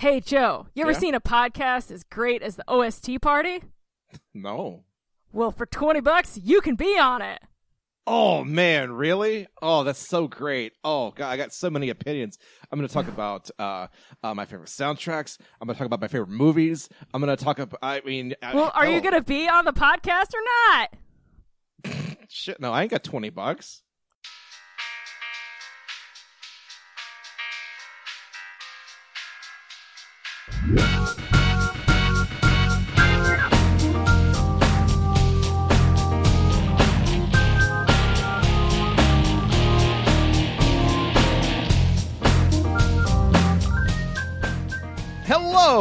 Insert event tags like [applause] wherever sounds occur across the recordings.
Hey, Joe, you ever Yeah? seen a podcast as great as the OST party? No. Well, for 20 bucks, you can be on it. Oh man, really? Oh, that's so great. Oh god, I got so many opinions. I'm going to talk [sighs] about uh, uh, my favorite soundtracks. I'm going to talk about my favorite movies. I'm going to talk about. I mean, I- Well, are you oh, going to be on the podcast or not? [laughs] Shit, no, I ain't got twenty bucks. Hello,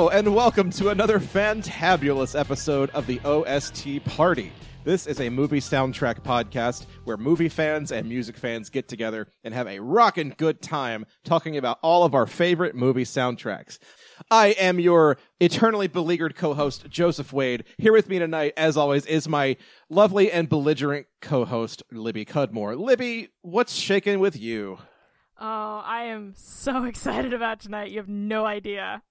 and welcome to another fantabulous episode of the OST Party. This is a movie soundtrack podcast where movie fans and music fans get together and have a rockin' good time talking about all of our favorite movie soundtracks. I am your eternally beleaguered co-host, Joseph Wade. Here with me tonight, as always, is my lovely and belligerent co-host, Libby Cudmore. Libby, what's shaking with you? Oh, I am so [laughs] excited about tonight. You have no idea.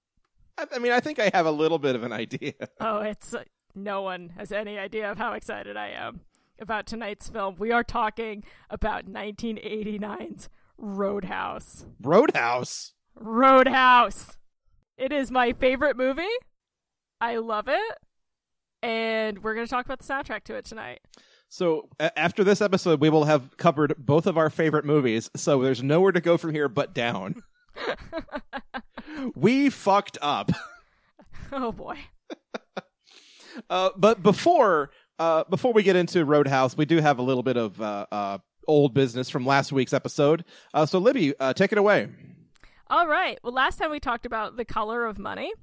I, I mean, I think I have a little bit of an idea. [laughs] Oh, it's uh, no one has any idea of how excited I am about tonight's film. We are talking about 1989's Roadhouse. Roadhouse. Roadhouse. It is my favorite movie. I love it. And we're going to talk about the soundtrack to it tonight. So a- after this episode, we will have covered both of our favorite movies. So there's nowhere to go from here but down. [laughs] we fucked up. Oh boy. [laughs] Uh, but before uh, before we get into Roadhouse, we do have a little bit of uh, uh, old business from last week's episode. Uh, so Libby, uh, take it away. All right. Well, last time we talked about the color of money,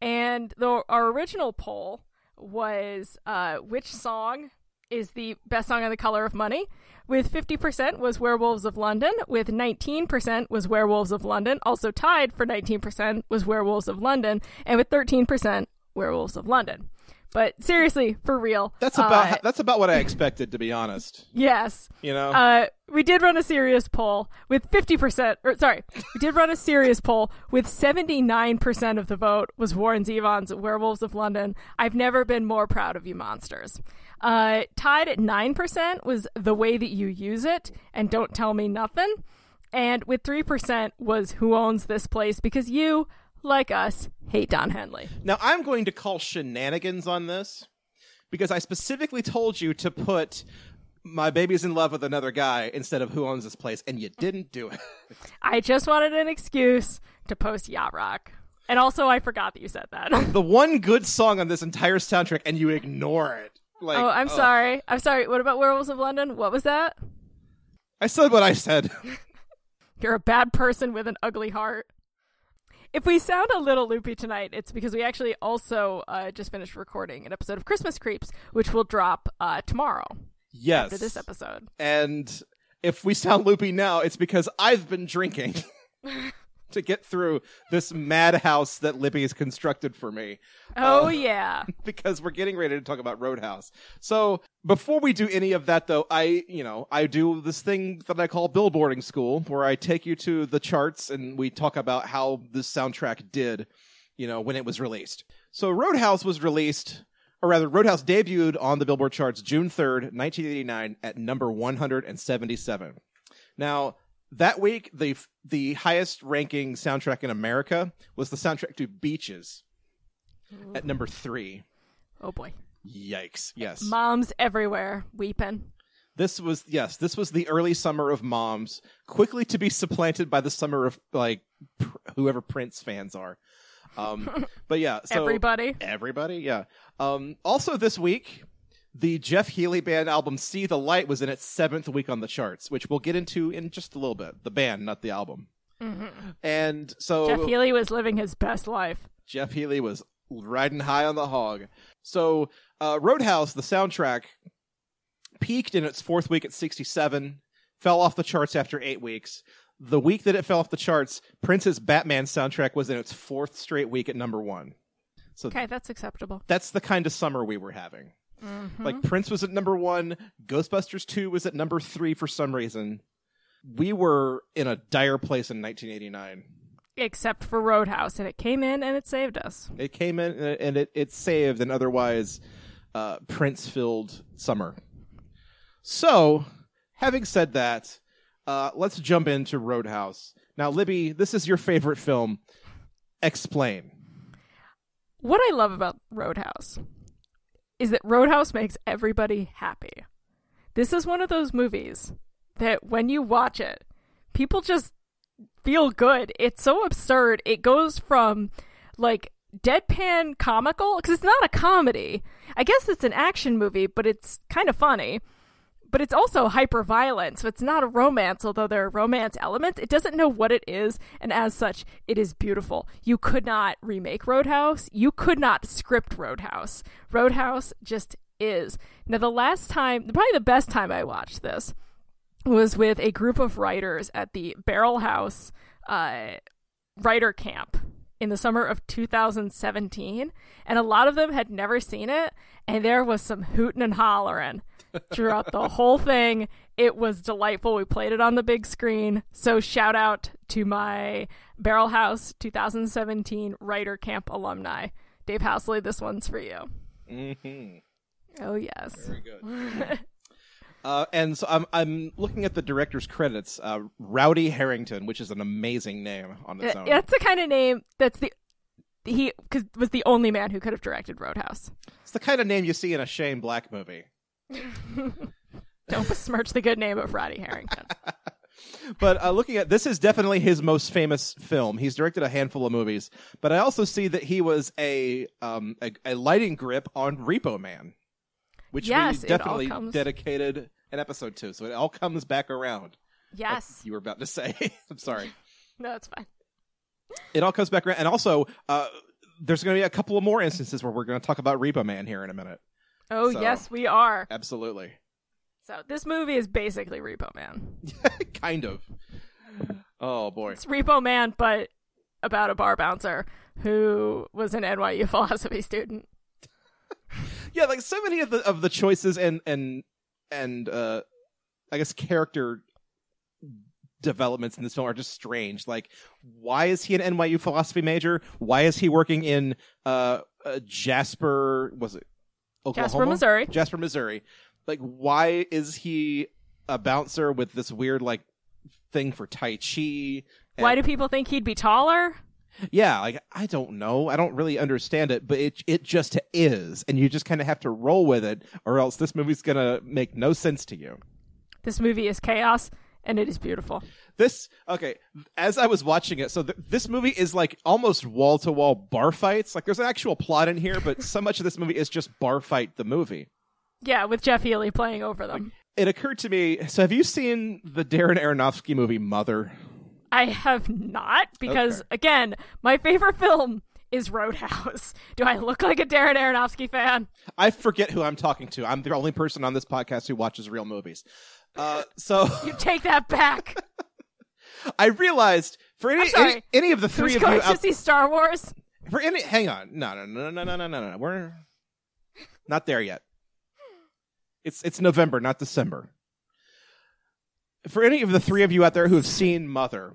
and the, our original poll was uh, which song is the best song on the color of money. With 50% was Werewolves of London, with 19% was Werewolves of London, also tied for 19% was Werewolves of London, and with 13% Werewolves of London. But seriously, for real. That's about uh, that's about what I expected, to be honest. yes. You know, Uh, we did run a serious poll with 50%, or sorry, we did run a serious poll with 79% of the vote was Warren Zevon's Werewolves of London. I've never been more proud of you monsters. Uh, tied at 9% was The Way That You Use It and Don't Tell Me Nothing. And with 3% was Who Owns This Place because you, like us, hate Don Henley. Now I'm going to call shenanigans on this because I specifically told you to put my baby's in love with another guy instead of who owns this place, and you didn't do it. [laughs] I just wanted an excuse to post Yacht Rock. And also, I forgot that you said that. [laughs] the one good song on this entire soundtrack, and you ignore it. Like, oh, I'm sorry. I'm sorry. What about Werewolves of London? What was that? I said what I said. [laughs] You're a bad person with an ugly heart. If we sound a little loopy tonight, it's because we actually also uh, just finished recording an episode of Christmas Creeps, which will drop uh, tomorrow yes. after this episode. And if we sound loopy now, it's because I've been drinking [laughs] to get through this madhouse that Libby has constructed for me. Oh, Uh, [laughs] yeah. because we're getting ready to talk about Roadhouse. So before we do any of that, though, I, you know, I do this thing that I call billboarding school, where I take you to the charts and we talk about how this soundtrack did, you know, when it was released. So Roadhouse was released, or rather, Roadhouse debuted on the Billboard charts June 3rd, 1989, at number 177. Now, that week, the the highest ranking soundtrack in America was the soundtrack to Beaches at number three. Oh, boy. Yikes! Yes, Moms everywhere weeping. this was yes, this was the early summer of moms, quickly to be supplanted by the summer of like pr- whoever Prince fans are. Um, [laughs] but yeah, so Everybody. everybody, yeah. Um, also this week, the Jeff Healey band album "See the Light" was in its seventh week on the charts, which we'll get into in just a little bit. The band, not the album. And so Jeff Healey was living his best life. Jeff Healey was riding high on the hog. So, uh, Roadhouse, the soundtrack, peaked in its fourth week at 67, fell off the charts after eight weeks. The week that it fell off the charts, Prince's Batman soundtrack was in its fourth straight week at number one. So Okay, that's acceptable. that's the kind of summer we were having. Mm-hmm. Like Prince was at number one, Ghostbusters 2 was at number three for some reason. We were in a dire place in 1989. Except for Roadhouse, and it came in and it saved us. It came in uh, and it, it saved an otherwise uh, Prince filled summer. So, having said that, uh, let's jump into Roadhouse. Now, Libby, this is your favorite film. Explain. What I love about Roadhouse is that Roadhouse makes everybody happy. This is one of those movies that when you watch it, people just feel good. It's so absurd. It goes from like deadpan comical because it's not a comedy. I guess it's an action movie, but it's kind of funny. But it's also hyper violent, so it's not a romance, although there are romance elements. It doesn't know what it is, and as such, it is beautiful. You could not remake Roadhouse. You could not script Roadhouse. Roadhouse just is. Now, the last time, probably the best time I watched this was with a group of writers at the Barrel House uh, writer camp in the summer of 2017, and a lot of them had never seen it, and there was some hooting and hollering throughout the whole thing. It was delightful. We played it on the big screen. So shout out to my Barrel House 2017 writer camp alumni. Dave Housley, this one's for you. Mm-hmm. Oh yes. Very good. [laughs] Uh, and so I'm I'm looking at the director's credits. Uh, Rowdy Herrington, which is an amazing name on its own. That's the kind of name that's the he cause was the only man who could have directed Roadhouse. It's the kind of name you see in a Shane Black movie. [laughs] Don't besmirch the good name of Roddy Herrington. [laughs] but uh, looking at this is definitely his most famous film. He's directed a handful of movies, but I also see that he was a um a, a lighting grip on Repo Man, which Yes, we definitely comes- dedicated an episode to. So it all comes back around. like Yes. you were about to say. [laughs] I'm sorry. No, it's fine. It all comes back around, and also uh, there's going to be a couple of more instances where we're going to talk about Repo Man here in a minute. Oh So- yes, we are. Absolutely, So this movie is basically Repo Man. [laughs] kind of. Oh boy. It's Repo Man, but about a bar bouncer who was an NYU [laughs] philosophy student. [laughs] yeah like so many of the of the choices and and and uh i guess character developments in this film are just strange like why is he an nyu philosophy major why is he working in uh, uh jasper was it Oklahoma? Jasper, Missouri. jasper missouri like why is he a bouncer with this weird like thing for tai chi and- Why do people think he'd be taller? yeah, like I don't know. I don't really understand it, but it it just is, and you just kind of have to roll with it, or else this movie's gonna make no sense to you. This movie is chaos, and it is beautiful. This okay. As I was watching it, so th- this movie is like almost wall to wall bar fights. Like there's an actual plot in here, but so much of this movie is just bar fight the movie. Yeah, with Jeff Healey playing over them. It occurred to me. So have you seen the Darren Aronofsky movie Mother? I have not because Okay. again, my favorite film is Roadhouse. [laughs] Do I look like a Darren Aronofsky fan? I forget who I'm talking to. I'm the only person on this podcast who watches real movies. Uh, so [laughs] You take that back. [laughs] I realized for any, any any of the three of you going out to see Star Wars? For any, hang on, no, no, no, no, no, no, no, no, we're not there yet. It's it's November, not December. For any of the three of you out there who have seen Mother,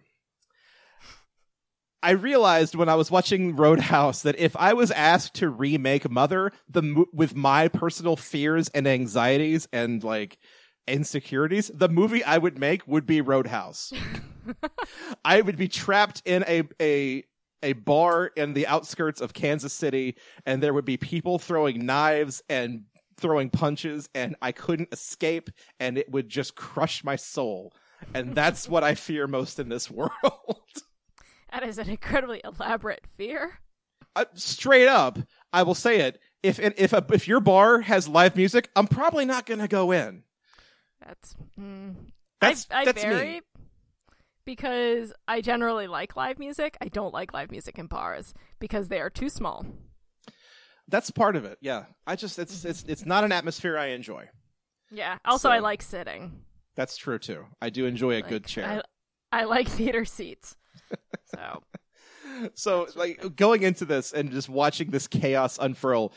I realized when I was watching Roadhouse that if I was asked to remake Mother, the with my personal fears and anxieties and like insecurities, the movie I would make would be Roadhouse. [laughs] I would be trapped in a a a bar in the outskirts of Kansas City, and there would be people throwing knives and throwing punches, and I couldn't escape, and it would just crush my soul. And that's what I fear most in this [laughs] world. That is an incredibly elaborate fear. Uh, straight up, I will say it. If if a, if your bar has live music, I'm probably not going to go in. That's mm, That's I, I that's vary me. because I generally like live music. I don't like live music in bars because they are too small. That's part of it. Yeah, I just it's it's it's not an atmosphere I enjoy. Yeah. Also, So- I like sitting. That's true too. I do enjoy a good chair. I, I like theater seats. [laughs] So so like going into this and just watching this chaos unfurl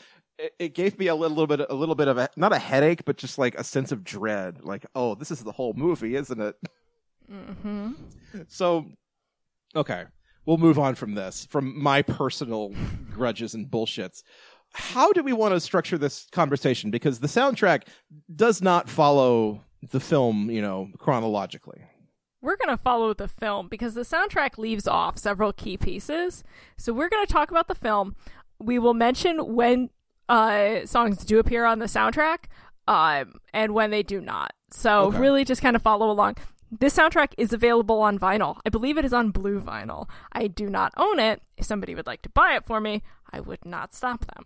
it, gave me a little, bit a little bit of a not a headache but just like a sense of dread like oh this is the whole movie isn't it hmm [laughs] so okay we'll move on from this, from my personal grudges and bullshits. How do we want to structure this conversation? Because the soundtrack does not follow the film, you know, chronologically. We're going to follow the film because the soundtrack leaves off several key pieces. So we're going to talk about the film. We will mention when uh, songs do appear on the soundtrack um, and when they do not. So Okay. really just kind of follow along. This soundtrack is available on vinyl. I believe it is on blue vinyl. I do not own it. If somebody would like to buy it for me, I would not stop them.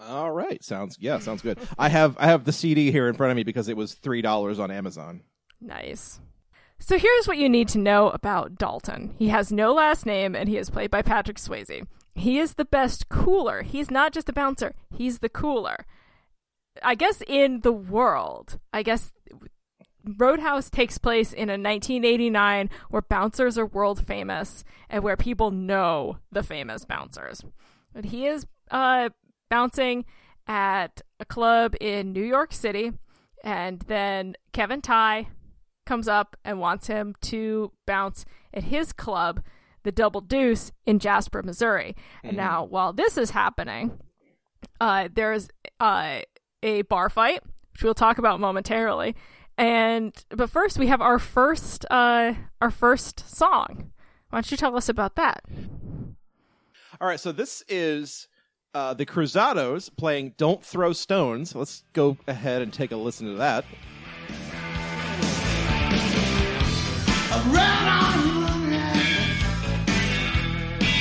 All right, sounds yeah, sounds good. I have I have the CD here in front of me because it was three dollars on Amazon. Nice. So here's what you need to know about Dalton. He has no last name and he is played by Patrick Swayze. He is the best cooler. He's not just a bouncer, he's the cooler. I guess in the world. I guess Roadhouse takes place in a 1989 where bouncers are world famous and where people know the famous bouncers. But he is uh, bouncing at a club in New York City, and then Kevin Tighe comes up and wants him to bounce at his club, the Double Deuce in Jasper, Missouri. And now, while this is happening, uh, there's uh, a bar fight, which we'll talk about momentarily. And but first, we have our first uh, our first song. Why don't you tell us about that? All right, so this is uh, the Cruzados playing "Don't Throw Stones." Let's go ahead and take a listen to that.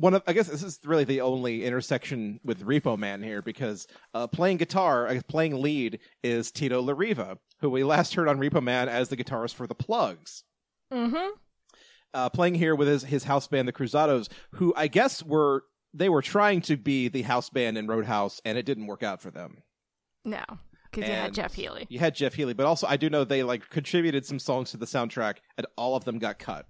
one of I guess this is really the only intersection with Repo Man here because uh, playing guitar, uh, playing lead is Tito Larriva, who we last heard on Repo Man as the guitarist for the Plugz. Mm-hmm. Uh, playing here with his, his house band, the Cruzados, who I guess were they were trying to be the house band in Roadhouse, and it didn't work out for them. No, because you had Jeff Healey. You had Jeff Healey, but also I do know they like contributed some songs to the soundtrack, and all of them got cut.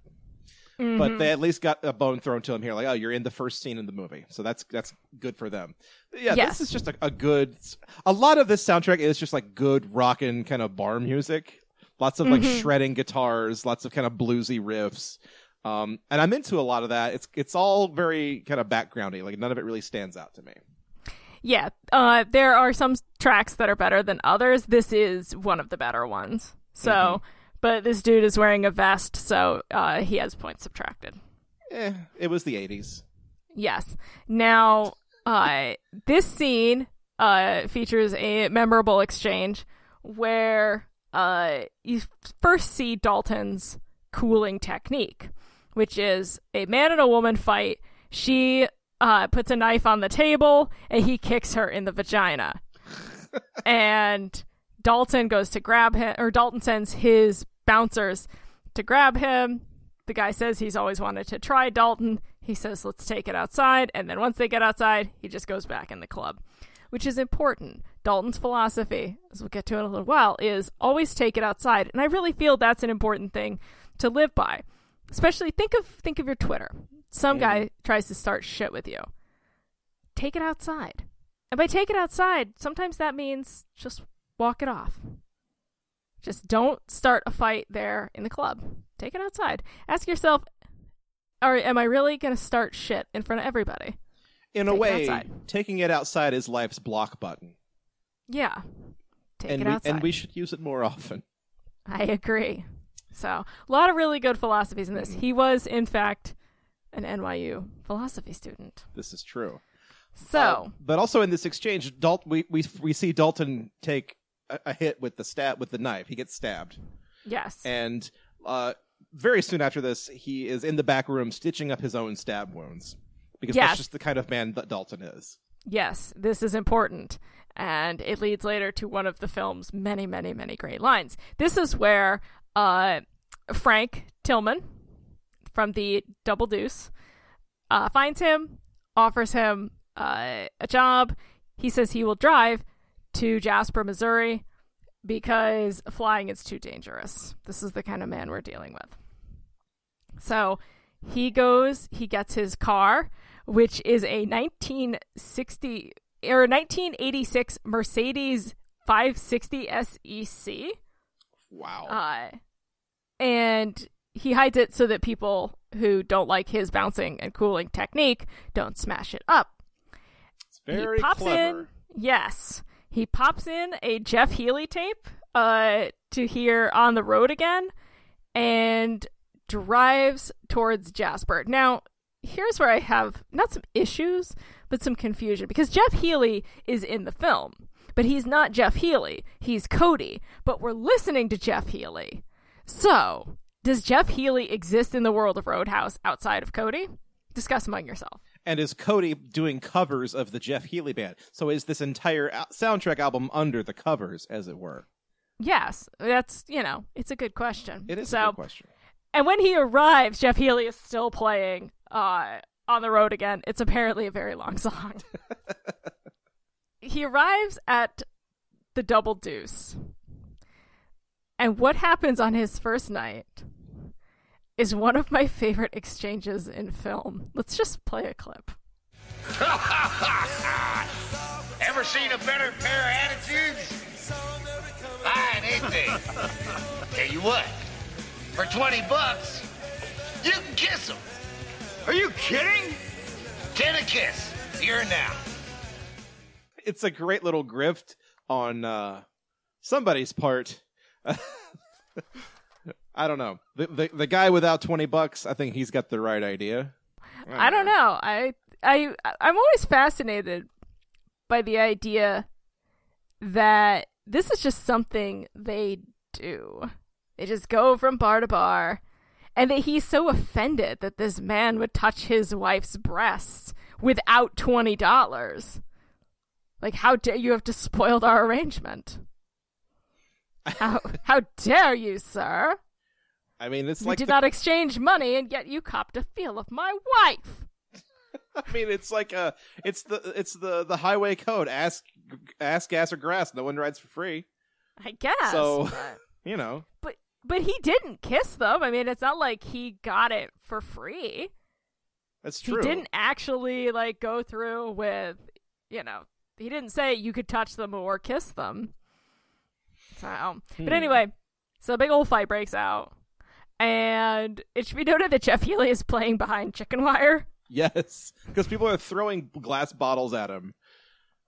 Mm-hmm. But they at least got a bone thrown to them here, like, oh, you're in the first scene in the movie, so that's that's good for them. But yeah, Yes. this is just a, a good. A lot of this soundtrack is just like good rockin' kind of bar music. Lots of like Mhm. shredding guitars, lots of kind of bluesy riffs. Um, and I'm into a lot of that. It's it's all very kind of backgroundy. Like none of it really stands out to me. Yeah, uh, there are some tracks that are better than others. This is one of the better ones. So, Mm-hmm. But this dude is wearing a vest, so uh, he has points subtracted. Eh, it was the '80s. Yes. Now, uh, this scene uh, features a memorable exchange where uh, you first see Dalton's cooling technique, which is a man and a woman fight. She uh, puts a knife on the table and he kicks her in the vagina. [laughs] and Dalton goes to grab him, or Dalton sends his bouncers to grab him. The guy says he's always wanted to try Dalton. He says, let's take it outside. And then once they get outside, he just goes back in the club, which is important. Dalton's philosophy, as we'll get to in a little while, is always take it outside. And I really feel that's an important thing to live by. Especially think of think of your Twitter. Some guy tries to start shit with you. Take it outside. And by take it outside, sometimes that means just walk it off. Just don't start a fight there in the club. Take it outside. Ask yourself, or am I really going to start shit in front of everybody? In a Take it way, outside. taking it outside is life's block button, Yeah. Take and it we outside. and we should use it more often. I agree. So, a lot of really good philosophies in this. He was, in fact, an NYU philosophy student. This is true. So, Uh, but also in this exchange, Dalt- we, we we see Dalton take a, a hit with the stab with the knife. He gets stabbed, yes. and uh, very soon after this, he is in the back room stitching up his own stab wounds because Yes. that's just the kind of man that Dalton is. Yes, this is important. And it leads later to one of the film's many, many, many great lines. This is where uh, Frank Tilghman from the Double Deuce uh, finds him, offers him uh, a job. He says he will drive to Jasper, Missouri, because flying is too dangerous. This is the kind of man we're dealing with. So he goes, he gets his car, which is a 1960 or 1986 Mercedes 560 SEC. Wow. Uh, and he hides it so that people who don't like his bouncing and cooling technique don't smash it up. it's very he pops clever. in. Yes, he pops in a Jeff Healey tape uh, to hear on the road again, and drives towards Jasper. Now, here's where I have not some issues, but some confusion because Jeff Healey is in the film, but he's not Jeff Healey. He's Cody, but we're listening to Jeff Healey. So, does Jeff Healey exist in the world of Roadhouse outside of Cody? Discuss among yourself. And is Cody doing covers of the Jeff Healey band? So is this entire al- soundtrack album under the covers, as it were? Yes, that's you know, it's a good question. It is so, a good question. and when he arrives, Jeff Healey is still playing uh, on the road again. It's apparently a very long song. [laughs] he arrives at the Double Deuce, and what happens on his first night is one of my favorite exchanges in film. Let's just play a clip. [laughs] Ever seen a better pair of attitudes? Fine, ain't they? [laughs] Tell you what, for 20 bucks, you can kiss them. Are you kidding? Ten a kiss, here and now. It's a great little grift on uh, somebody's part. [laughs] I don't know. The, the the guy without twenty bucks, I think he's got the right idea. I don't know. I I I'm always fascinated by the idea that this is just something they do. They just go from bar to bar and that he's so offended that this man would touch his wife's breasts without $20. Like how dare you have to spoiled our arrangement? [laughs] How how dare you, sir? I mean, it's We like did the- not exchange money and yet you copped a feel of my wife. [laughs] I mean, it's like uh it's the it's the the highway code. Ask ask gas or grass. No one rides for free. I guess. So- [laughs] You know. But but he didn't kiss them. I mean, it's not like he got it for free. That's true. He didn't actually like go through with, you know, he didn't say you could touch them or kiss them. So, Hmm. but anyway, so a big old fight breaks out, and it should be noted that Jeff Healey is playing behind chicken wire. Yes, because people are throwing glass bottles at him.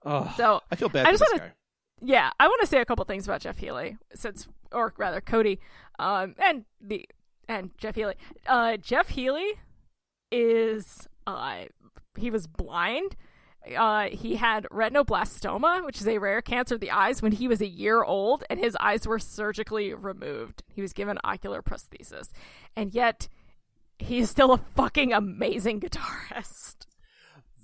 Oh, So I feel bad I for just this wanna- guy. yeah, I want to say a couple things about Jeff Healey, since, or rather, Cody, um, and the and Jeff Healey. Uh, Jeff Healey is uh, he was blind. Uh, he had retinoblastoma, which is a rare cancer of the eyes, when he was a year old, and his eyes were surgically removed. He was given ocular prosthesis, and yet he's still a fucking amazing guitarist.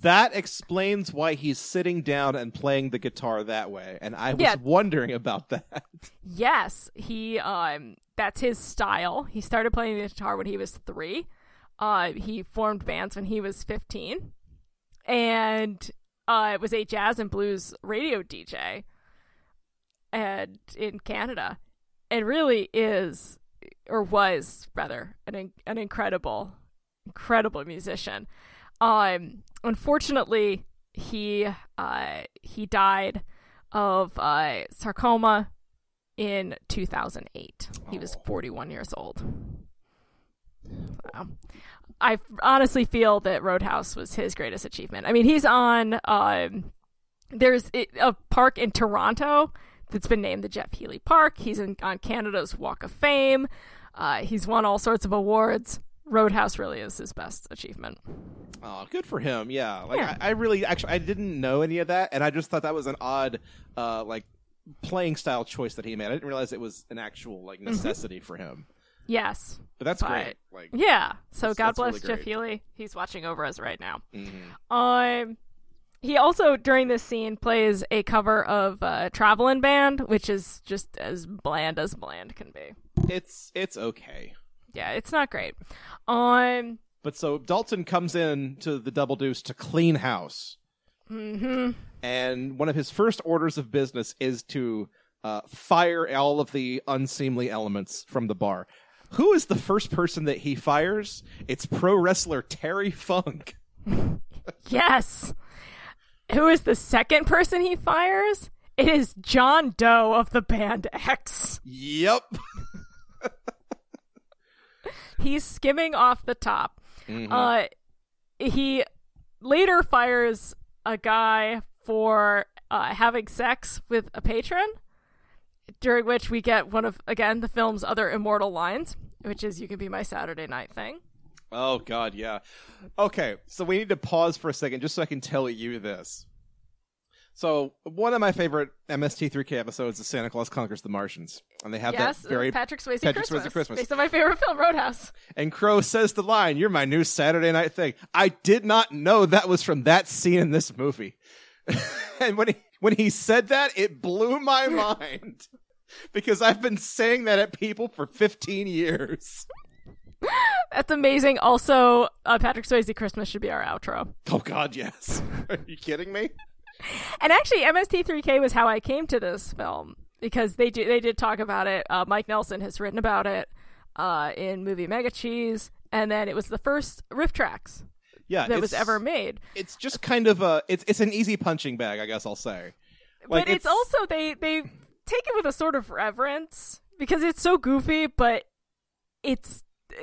That explains why he's sitting down and playing the guitar that way, and I was Yeah. wondering about that. Yes, he um that's his style. He started playing the guitar when he was 3. Uh he formed bands when he was 15 and uh was a jazz and blues radio DJ and in Canada. And really is or was rather an an incredible incredible musician. Um unfortunately he uh he died of uh sarcoma in 2008. He was 41 years old. So, I honestly feel that Roadhouse was his greatest achievement. I mean, he's on um there's a park in Toronto that's been named the Jeff Healey Park. He's in, on Canada's Walk of Fame. Uh, he's won all sorts of awards. Roadhouse really is his best achievement. Oh, good for him. Yeah, like Yeah. I, I really actually I didn't know any of that, and I just thought that was an odd, uh, like playing style choice that he made. I didn't realize it was an actual like Mm-hmm. necessity for him. Yes. But that's But- great. Like, Yeah. So God bless really Jeff. Healey. He's watching over us right now. mhm. Um, he also during this scene plays a cover of uh, "Travelin' Band," which is just as bland as bland can be. it's it's okay. Yeah, it's not great. Um, But so Dalton comes in to the Double Deuce to clean house. Mm-hmm. and one of his first orders of business is to uh, fire all of the unseemly elements from the bar. Who is the first person that he fires? It's pro wrestler Terry Funk. [laughs] Yes. Who is the second person he fires? It is John Doe of the band X. Yep. [laughs] He's skimming off the top. Uh, he later fires a guy for uh, having sex with a patron, during which we get one of, again, the film's other immortal lines, which is, You can be my Saturday night thing. Oh God, yeah. Okay, so we need to pause for a second just so I can tell you this. So one of my favorite MST3K episodes is Santa Claus Conquers the Martians, and they have yes, that very Patrick Swayze Patrick Swayze Christmas, Christmas. based on my favorite film, Roadhouse. And Crow says the line, "You're my new Saturday night thing." I did not know that was from that scene in this movie. [laughs] and when he when he said that, it blew my [laughs] mind because I've been saying that at people for 15 years. [laughs] That's amazing. Also, uh, Patrick Swayze Christmas should be our outro. Oh God, yes. [laughs] Are you kidding me? And actually, MST3K was how I came to this film because they do they did talk about it. Uh, Mike Nelson has written about it uh, in movie Megacheese, and then it was the first RiffTrax Yeah, that was ever made. It's just kind of a it's it's an easy punching bag, I guess I'll say. Like, but it's, also they they take it with a sort of reverence because it's so goofy, but it's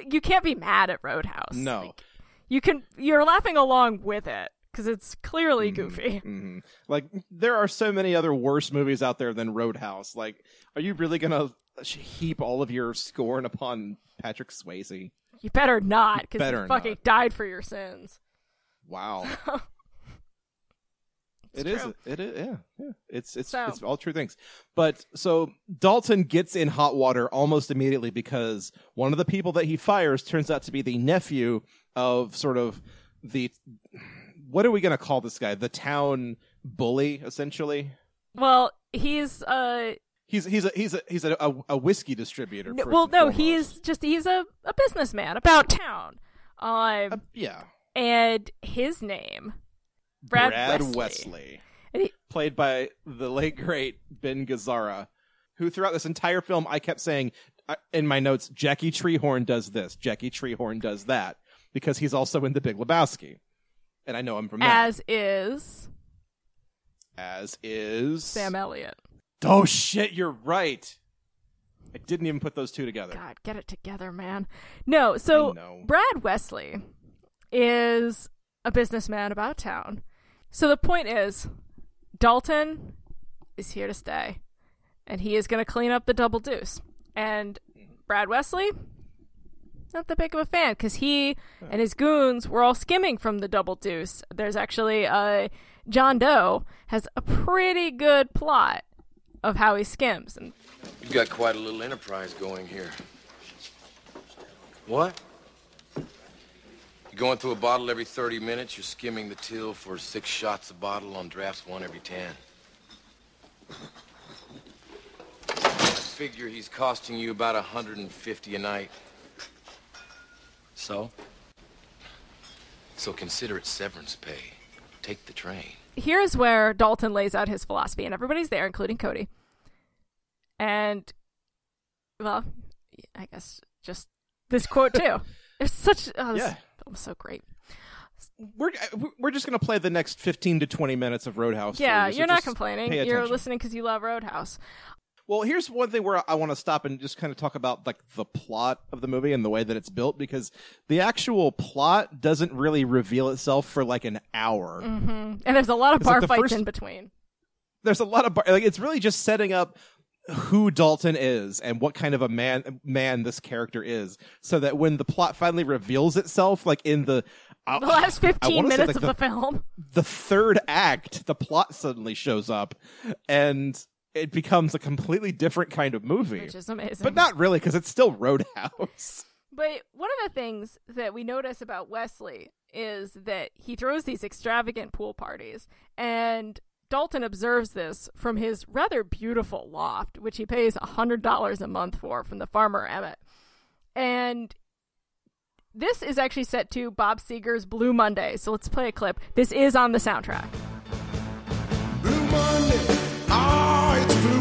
you can't be mad at Roadhouse. no. Like, you can you're laughing along with it because it's clearly Mm-hmm. goofy. hmm Like there are so many other worse movies out there than Roadhouse. Like, are you really gonna heap all of your scorn upon Patrick Swayze? You better not because he fucking not. died for your sins. Wow. [laughs] It is. It is. Yeah. Yeah. It's it's So- it's all true things. But so Dalton gets in hot water almost immediately because one of the people that he fires turns out to be the nephew of sort of the what are we going to call this guy? The town bully, essentially. Well, he's uh He's he's a he's a he's a a, a whiskey distributor. n- first well no, foremost. he's just he's a, a businessman about town. Um Uh, yeah. and his name Brad, Brad Wesley. Wesley, he- played by the late great Ben Gazzara, who throughout this entire film I kept saying uh, in my notes, Jackie Treehorn does this, Jackie Treehorn does that, because he's also in The Big Lebowski, and I know him from that. as is As is Sam Elliott. Oh shit, you're right. I didn't even put those two together. God, get it together, man. No, so Brad Wesley is a businessman about town. So the point is, Dalton is here to stay, and he is going to clean up the double deuce. And Brad Wesley, not that big of a fan because he and his goons were all skimming from the double deuce. There's actually a John Doe has a pretty good plot of how he skims, and You've got quite a little enterprise going here. What? You're going through a bottle every 30 minutes. You're skimming the till for six shots a bottle on drafts one every 10. I figure he's costing you about 150 a night. So? So consider it severance pay. Take the train. Here's where Dalton lays out his philosophy, and everybody's there, including Cody. And, well, I guess just this quote too. [laughs] It's such oh, this Yeah. film so great. We're uh, we're just gonna play the next fifteen to twenty minutes of Roadhouse. Yeah, so you're not complaining. You're listening because you love Roadhouse. Well, here's one thing where I want to stop and just kind of talk about like the plot of the movie and the way that it's built because the actual plot doesn't really reveal itself for like an hour. Mm-hmm. And there's a lot of like bar the fights first- in between. There's a lot of bar- like it's really just setting up who Dalton is and what kind of a man man this character is, so that when the plot finally reveals itself, like in the I- The last I 15 wanna say, minutes like, of the, film. the third act, the plot suddenly shows up, and it becomes a completely different kind of movie. Which is amazing. But not really, because it's still Roadhouse. [laughs] But one of the things that we notice about Wesley is that he throws these extravagant pool parties, and Dalton observes this from his rather beautiful loft, which he pays $100 a month for from the farmer Emmett. And this is actually set to Bob Seger's Blue Monday, so let's play a clip. This is on the soundtrack.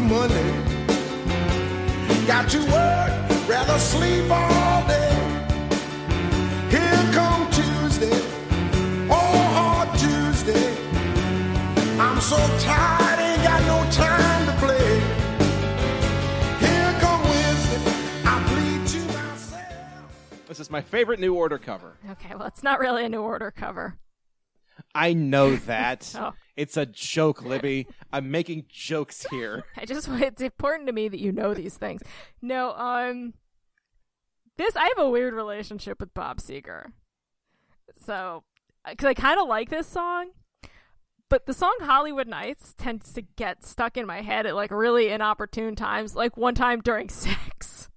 Monday. Got to work, rather sleep all day. Here come Tuesday, oh hard Tuesday. I'm so tired, ain't got no time to play. Here come Wednesday, I plead to myself. This is my favorite New Order cover. Okay, well, it's not really a New Order cover. I know that. [laughs] Oh. It's a joke, Libby. I'm making jokes here. [laughs] I just it's important to me that you know these things. No, um, this I have a weird relationship with Bob Seger. So, because I kind of like this song, but the song Hollywood Nights tends to get stuck in my head at like really inopportune times. Like one time during [laughs] sex,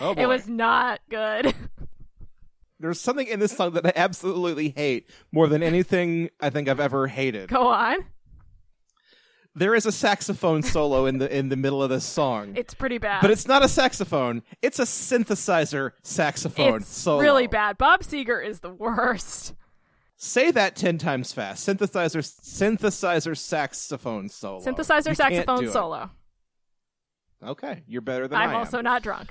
Oh boy. it was not good. [laughs] There's something in this song that I absolutely hate more than anything I think I've ever hated. Go on, There is a saxophone solo in the in the middle of this song. it's pretty bad. but it's not a saxophone. It's a synthesizer saxophone it's solo. really bad. Bob Seger is the worst. Say that 10 times fast. Synthesizer synthesizer saxophone solo. Synthesizer You saxophone do it. solo. Okay, you're better than I'm I'm am. also not drunk.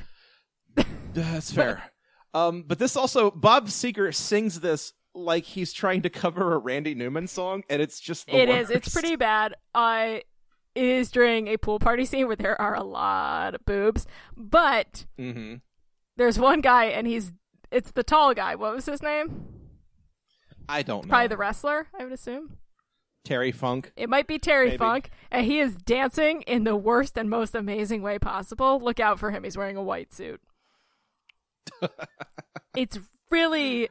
That's fair. [laughs] um, but this also Bob Seger sings this like he's trying to cover a Randy Newman song, and it's just the It is. It's pretty bad. Uh, it is during a pool party scene where there are a lot of boobs, but hmm there's one guy and he's it's the tall guy. What was his name? I don't know. Probably the wrestler, I would assume. Terry Funk. It might be Terry Maybe. Funk, and he is dancing in the worst and most amazing way possible. Look out for him. He's wearing a white suit. [laughs] it's really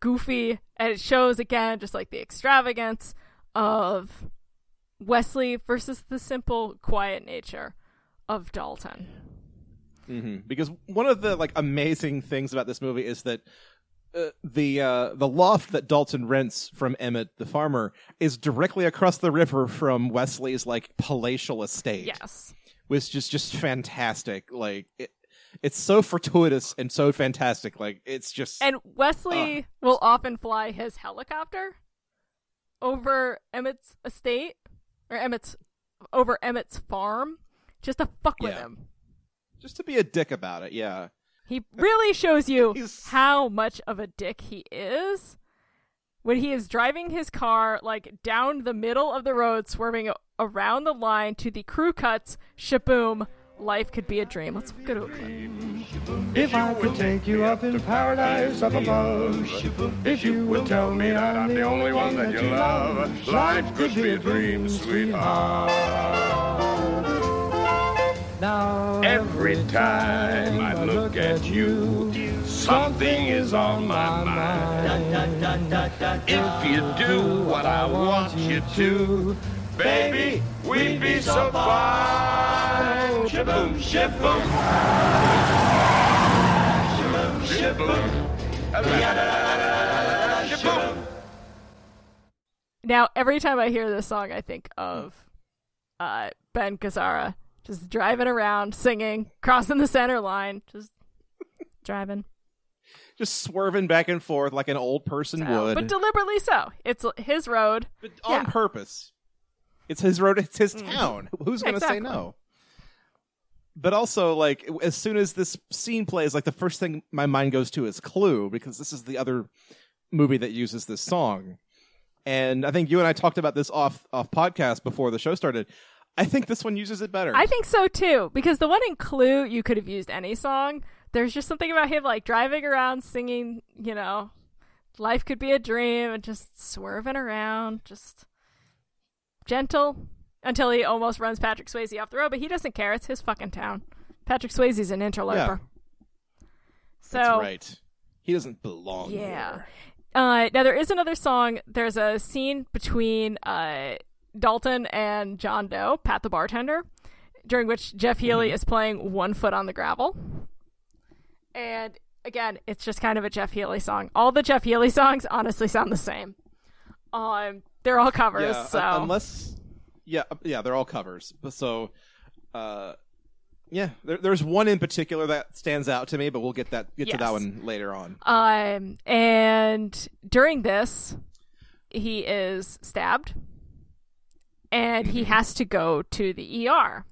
goofy, and it shows again just like the extravagance of Wesley versus the simple, quiet nature of Dalton. hmm Because one of the like amazing things about this movie is that uh, the uh, the loft that Dalton rents from Emmett the farmer is directly across the river from Wesley's like palatial estate. Yes. which is just fantastic. Like it, it's so fortuitous and so fantastic. Like it's just And Wesley will often fly his helicopter over Emmett's estate or Emmett's over Emmett's farm just to fuck with Yeah. him. just to be a dick about it. Yeah, He really shows you [laughs] He's- how much of a dick he is when he is driving his car like down the middle of the road, swerving around the line to the Crew-Cuts. Shaboom! Life could be a dream. Let's go to a clip. If I could take you up in paradise up above, if you would tell me that I'm the only one that you love, life could be a dream, sweetheart. Now every time I look at you, something is on my mind. If you do what I want you to, baby, we'd be so fine. Shaboom, shaboom. Shaboom. Shaboom. Now, every time I hear this song, I think of uh, Ben Gazzara just driving around, singing, crossing the center line, just driving. just swerving back and forth like an old person So, would, but deliberately so. It's his road. But on yeah. purpose. It's his road. It's his town. Who's going to say no? But also, like, as soon as this scene plays, like, the first thing my mind goes to is Clue, because this is the other movie that uses this song. And I think you and I talked about this off off podcast before the show started. I think this one uses it better. I think so too, because the one in Clue, you could have used any song. There's just something about him like driving around singing, you know, life could be a dream and just swerving around, just gentle until he almost runs Patrick Swayze off the road, but he doesn't care. It's his fucking town. Patrick Swayze's an interloper. So That's right. He doesn't belong Yeah. Uh, now there is another song. There's a scene between uh, Dalton and John Doe, Pat the bartender, during which Jeff Healey is playing "One Foot on the Gravel," and again, it's just kind of a Jeff Healey song. All the Jeff Healey [laughs] songs honestly sound the same. Um, they're all covers, Yeah, so un- unless yeah, uh, yeah, they're all covers. So, uh, yeah, there, there's one in particular that stands out to me, but we'll get that get to that one later on. Um, and during this, he is stabbed and he has to go to the ER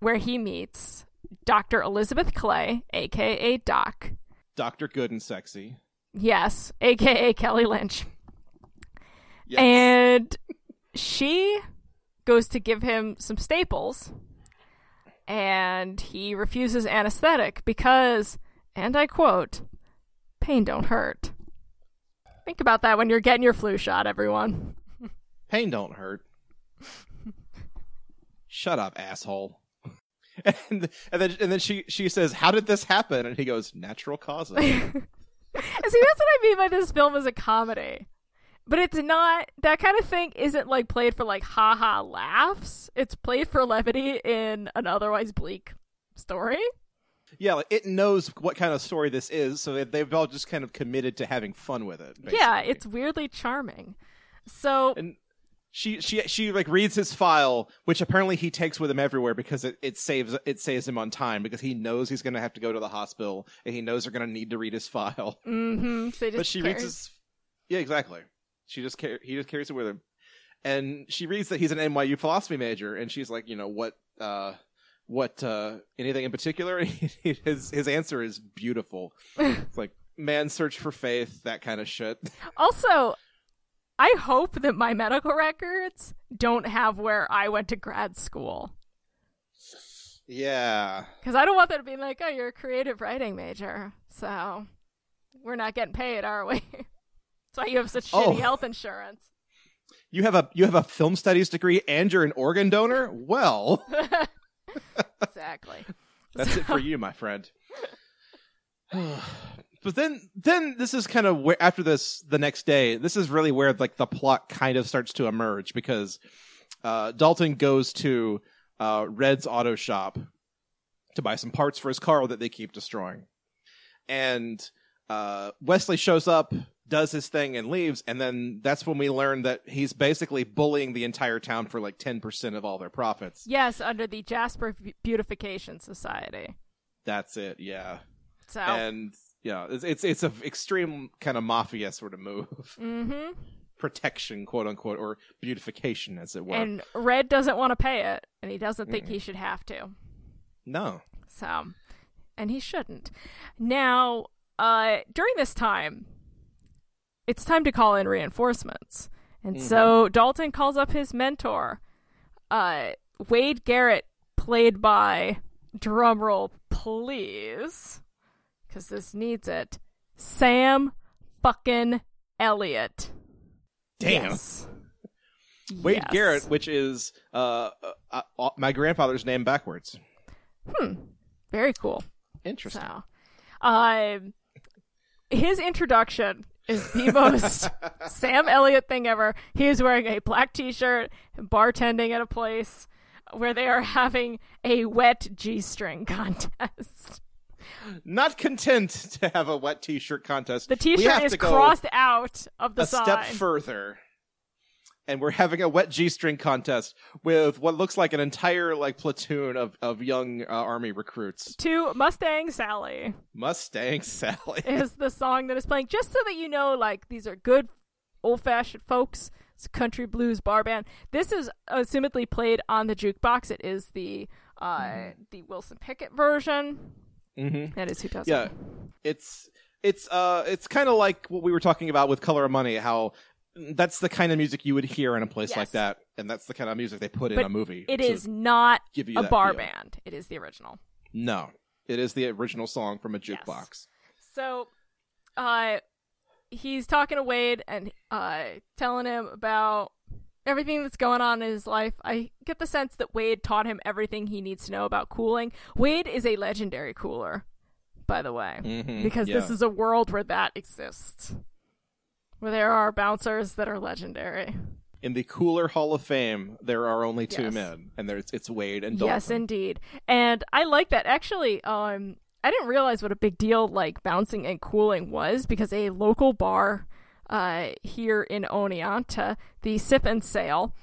where he meets Dr. Elizabeth Clay, aka Doc. Doctor Good and Sexy. Yes, aka Kelly Lynch. Yes. And she goes to give him some staples, and he refuses anesthetic because, and I quote, pain don't hurt. Think about that when you're getting your flu shot, everyone. [laughs] Pain don't hurt. [laughs] Shut up, asshole. [laughs] And, and then and then she she says, "How did this happen?" And he goes, "Natural causes." See, that's what I mean by this film is a comedy. But it's not that kind of thing isn't like played for like haha laughs. It's played for levity in an otherwise bleak story. yeah, like, it knows what kind of story this is, so they- they've all just kind of committed to having fun with it. Yeah, it's weirdly charming. So and she she she like reads his file, which apparently he takes with him everywhere because it, it saves it saves him on time because he knows he's going to have to go to the hospital and he knows they're going to need to read his file. hmm so but she carries- reads his yeah exactly. She just car- he just carries it with him, and she reads that he's an NYU philosophy major, and she's like, you know what. uh what uh anything in particular [laughs] his his answer is beautiful it's like man search for faith that kind of shit [laughs] Also, I hope that my medical records don't have where I went to grad school. yeah Because I don't want them to be like, oh, you're a creative writing major. So we're not getting paid, are we? [laughs] That's why you have such Oh. shitty health insurance. You have a you have a film studies degree and you're an organ donor? Well, [laughs] exactly. that's it for you, my friend. [sighs] but then then this is kind of where after this the next day, this is really where like the plot kind of starts to emerge because uh Dalton goes to uh Red's auto shop to buy some parts for his car that they keep destroying. And uh Wesley shows up, does his thing and leaves, and then that's when we learn that he's basically bullying the entire town for like 10% of all their profits. Yes, under the Jasper Beautification Society. That's it, yeah. So, And yeah, it's it's, it's a extreme kind of mafia sort of move. hmm [laughs] Protection, quote unquote, or beautification as it were. and Red doesn't want to pay it, and he doesn't think he should have to. no. So, and he shouldn't. Now, uh, during this time, it's time to call in reinforcements. And so Dalton calls up his mentor, uh, Wade Garrett, played by, drumroll please, because this needs it, Sam fucking Elliott. Damn. Yes. Wade Yes. Garrett, which is uh, uh, uh, my grandfather's name backwards. Hmm. Very cool. Interesting. So, um, his introduction is the most [laughs] Sam Elliott thing ever. He is wearing a black T-shirt, bartending at a place where they are having a wet G-string contest. Not content to have a wet T-shirt contest. The T-shirt is crossed out of the a sign. step further, and we're having a wet G-string contest with what looks like an entire like platoon of of young uh, army recruits. to Mustang Sally Mustang [laughs] Sally. is the song that is playing, just so that you know, like these are good old-fashioned folks. It's a country blues bar band. This is assumedly played on the jukebox. It is the uh, the Wilson Pickett version. mm-hmm. That is who does it. Yeah, it. it's it's uh it's kind of like what we were talking about with Color of Money. How that's the kind of music you would hear in a place Yes. like that, and that's the kind of music they put in a movie. It is not a bar feel. band. It is the original. No, it is the original song from a jukebox. So, uh, he's talking to Wade and uh, telling him about everything that's going on in his life. I get the sense that Wade taught him everything he needs to know about cooling. Wade is a legendary cooler, by the way, Mhm, because this is a world where that exists, where there are bouncers that are legendary. In the Cooler Hall of Fame, there are only two Yes. men, and there's it's Wade and Dalton. Yes, indeed. And I like that. Actually, um, I didn't realize what a big deal like bouncing and cooling was because a local bar uh, here in Oneonta, the Sip and Sail,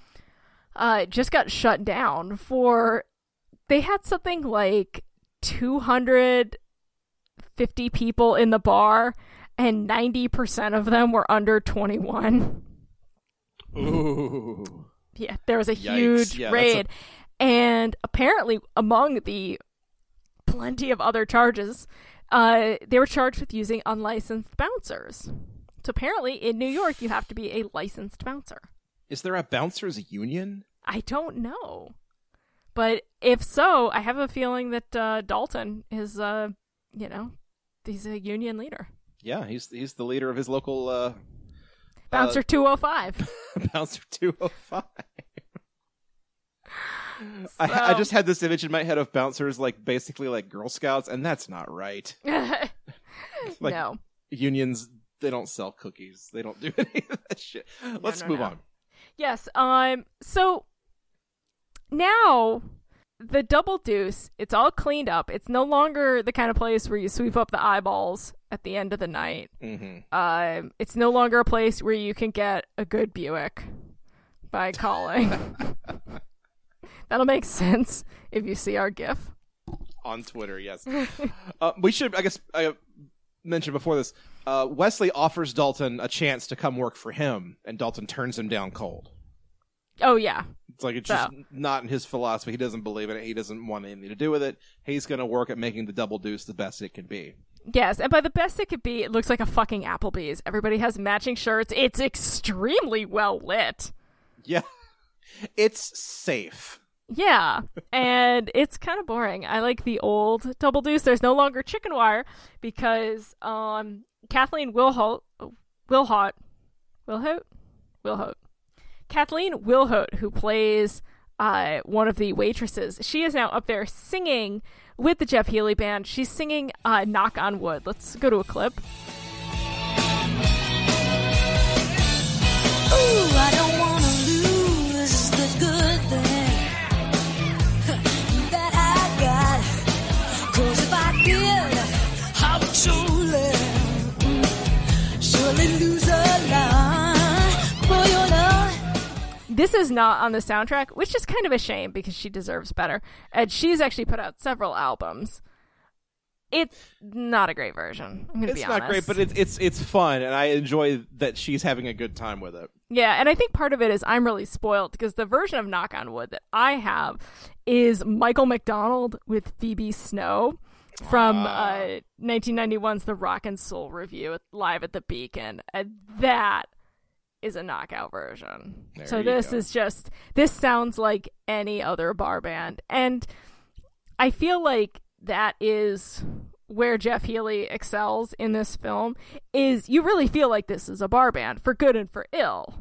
uh, just got shut down for they had something like 250 people in the bar and 90% of them were under 21. Ooh. Yeah, there was a Yikes. huge Yeah, raid, and apparently among the plenty of other charges, uh, they were charged with using unlicensed bouncers. So apparently, in New York, you have to be a licensed bouncer. Is there a bouncers union? I don't know, but if so, I have a feeling that uh, Dalton is, uh, you know, he's a union leader. Yeah, he's he's the leader of his local uh, Bouncer five. bouncer two hundred [laughs] five. I, I just had this image in my head of bouncers like basically like Girl Scouts, and that's not right. [laughs] Like, no. Unions they don't sell cookies. They don't do [laughs] any of that shit. Let's no, move no. on. Yes. Um. So now the double deuce, it's all cleaned up. It's no longer the kind of place where you sweep up the eyeballs at the end of the night. hmm Um. It's no longer a place where you can get a good Buick by [laughs] calling. That'll make sense if you see our GIF. On Twitter, yes. [laughs] uh, we should, I guess, I mentioned before this. Uh, Wesley offers Dalton a chance to come work for him, and Dalton turns him down cold. Oh yeah. It's like it's just not in his philosophy. He doesn't believe in it. He doesn't want anything to do with it. He's going to work at making the double deuce the best it can be. Yes, and by the best it could be, it looks like a fucking Applebee's. Everybody has matching shirts. It's extremely well lit. Yeah, [laughs] it's safe. Yeah, and it's kind of boring. I like the old double deuce. There's no longer chicken wire because um Kathleen Wilhote Wilhot Wilhote Wilhote Kathleen Wilhote, who plays uh one of the waitresses, she is now up there singing with the Jeff Healey band. She's singing uh "Knock on Wood." Let's go to a clip. Ooh, This is not on the soundtrack, which is kind of a shame because she deserves better. And she's actually put out several albums. It's not a great version. I'm gonna It's be not great, but it's it's it's fun, and I enjoy that she's having a good time with it. Yeah, and I think part of it is I'm really spoiled because the version of Knock on Wood that I have is Michael McDonald with Phoebe Snow from uh, 1991's The Rock and Soul Revue live at the Beacon. And that is a knockout version. There so this go. is just this sounds like any other bar band. And I feel like that is where Jeff Healey excels in this film is you really feel like this is a bar band for good and for ill.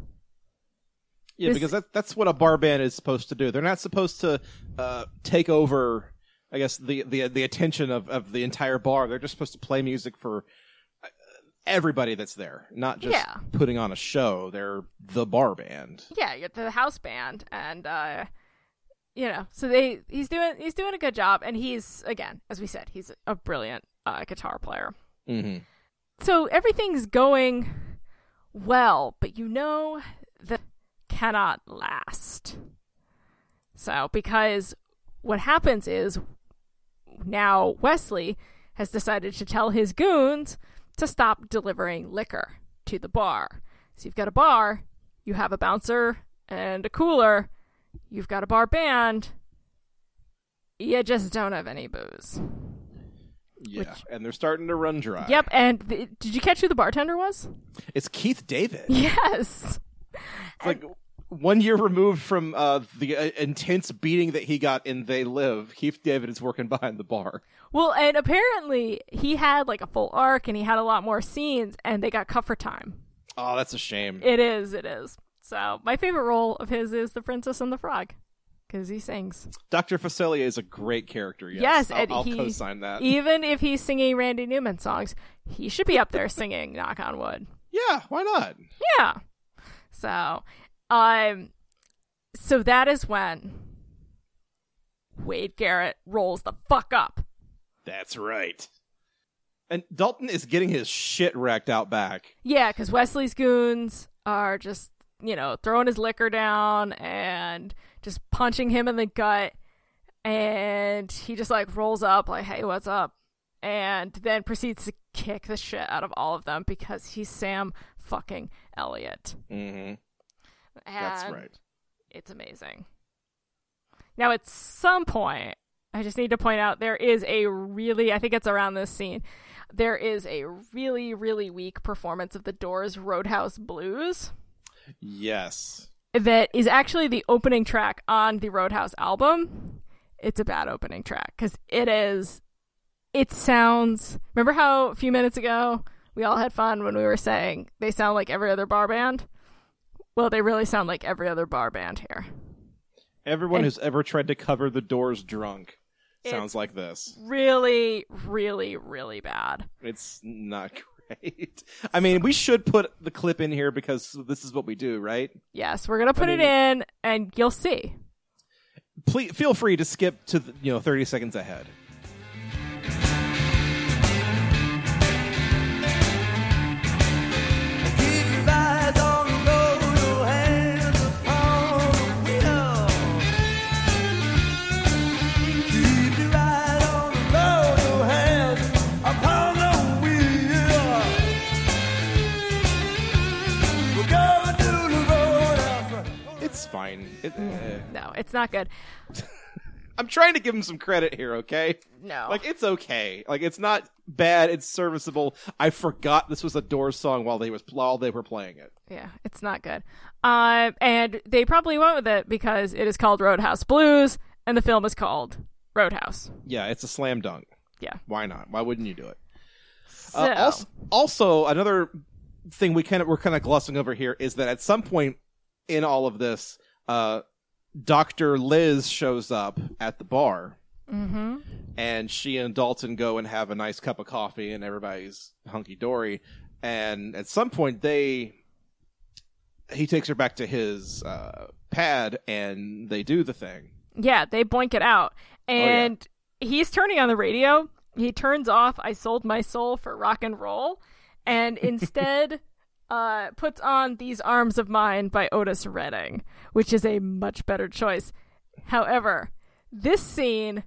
Yeah, This- because that, that's what a bar band is supposed to do. They're not supposed to uh, take over, I guess, the, the the attention of, of the entire bar. They're just supposed to play music for everybody that's there, not just Yeah. putting on a show. They're the bar band. Yeah, you get the house band and uh you know, so they he's doing he's doing a good job and he's again, as we said, he's a brilliant uh, guitar player. Mm-hmm. So everything's going well, but you know that cannot last. So because what happens is now Wesley has decided to tell his goons to stop delivering liquor to the bar. So you've got a bar, you have a bouncer and a cooler, you've got a bar band, you just don't have any booze. Yeah, and they're starting to run dry. Yep, and th- did you catch who the bartender was? it's Keith David. Yes. It's like one year removed from uh, the uh, intense beating that he got in They Live. Keith David is working behind the bar. Well, and apparently he had like a full arc and he had a lot more scenes and they got cut for time. Oh, that's a shame. It is, it is. So, my favorite role of his is The Princess and the Frog because he sings. Dr. Facilier is a great character. Yes, Yes, I'll, and I'll he- co-sign that. Even if he's singing Randy Newman songs, he should be up there [laughs] singing Knock on Wood. yeah, why not? Yeah. So, um, so that is when Wade Garrett rolls the fuck up. That's right. And Dalton is getting his shit wrecked out back. Yeah, because Wesley's goons are just, you know, throwing his liquor down and just punching him in the gut. And he just like rolls up, like, hey, what's up? And then proceeds to kick the shit out of all of them because he's Sam fucking Elliott. Mm-hmm. That's right. it's amazing. Now, at some point, I just need to point out there is a really, I think it's around this scene, there is a really, really weak performance of the Doors' Roadhouse Blues Yes. that is actually the opening track on the Roadhouse album. It's a bad opening track because it is. It sounds. Remember how a few minutes ago we all had fun when we were saying they sound like every other bar band? Well, they really sound like every other bar band here. Everyone And- who's ever tried to cover the doors drunk sounds like this. Really, really, really bad. It's not great. I mean, we should put the clip in here because this is what we do, right? Yes, we're gonna put mean- it in, and you'll see. Please feel free to skip to the, you know 30 seconds ahead. Fine. [laughs] It, eh. No, it's not good. [laughs] I'm trying to give him some credit here, okay? No. Like it's okay. Like it's not bad. It's serviceable. I forgot this was a Doors song while they was while they were playing it. Yeah, it's not good. Um, and they probably went with it because it is called Roadhouse Blues, and the film is called Roadhouse. Yeah, it's a slam dunk. Yeah. Why not? Why wouldn't you do it? So, Uh, also, also, another thing we kind of we're kind of glossing over here is that at some point in all of this, uh, Doctor Liz shows up at the bar, hmm and she and Dalton go and have a nice cup of coffee, and everybody's hunky dory. And at some point, they he takes her back to his uh, pad, and they do the thing. yeah, they boink it out, Oh, yeah. and he's turning on the radio. He turns off "I Sold My Soul for Rock and Roll," and [laughs] instead. Uh, puts on These Arms of Mine by Otis Redding, which is a much better choice. However, this scene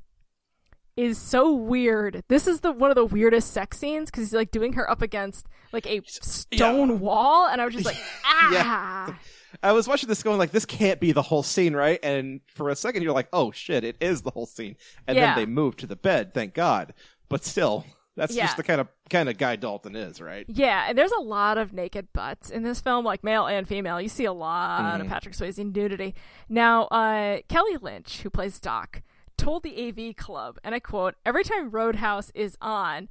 is so weird. This is the one of the weirdest sex scenes because he's like doing her up against like a stone wall, and I was just like, [laughs] ah, I was watching this going like, this can't be the whole scene, right? And for a second, you're like, oh shit, it is the whole scene. And Yeah. then they move to the bed, thank God. But still, that's Yeah. just the kind of kind of guy Dalton is, right? yeah. And there's a lot of naked butts in this film, like male and female. You see a lot Mm-hmm. of Patrick Swayze nudity. Now, uh, Kelly Lynch, who plays Doc, told the AV Club, and I quote: "Every time Roadhouse is on,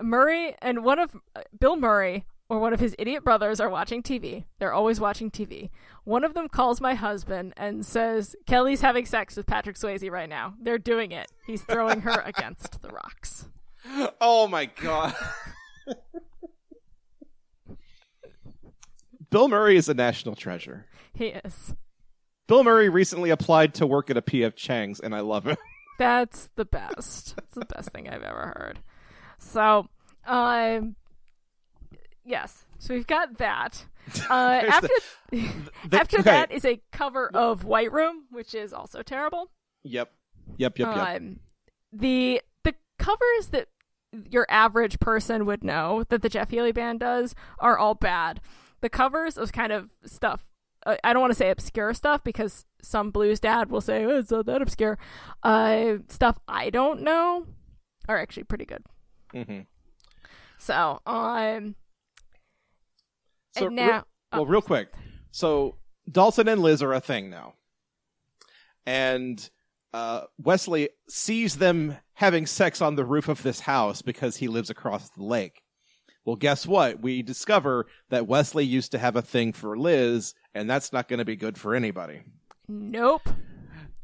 Murray and one of uh, Bill Murray." Or one of his idiot brothers are watching TV. They're always watching TV. One of them calls my husband and says, Kelly's having sex with Patrick Swayze right now. They're doing it. He's throwing her [laughs] against the rocks. [laughs] Oh my god. [laughs] Bill Murray is a national treasure. He is. Bill Murray recently applied to work at a PF Chang's, and I love it. [laughs] That's the best. That's the best thing I've ever heard. So, um, yes. So we've got that. Uh, There's after the- after okay. that is a cover of White Room, which is also terrible. Yep. Yep, yep, yep. Um, the the covers that your average person would know that the Jeff Healey band does are all bad. The covers of kind of stuff. Uh, I don't want to say obscure stuff because some blues dad will say oh, it's not that obscure. Uh, stuff I don't know are actually pretty good. Mhm. So, um, So, and re- now, well, real quick. So Dalton and Liz are a thing now, and uh, Wesley sees them having sex on the roof of this house because he lives across the lake. Well, guess what? We discover that Wesley used to have a thing for Liz, and that's not going to be good for anybody. nope.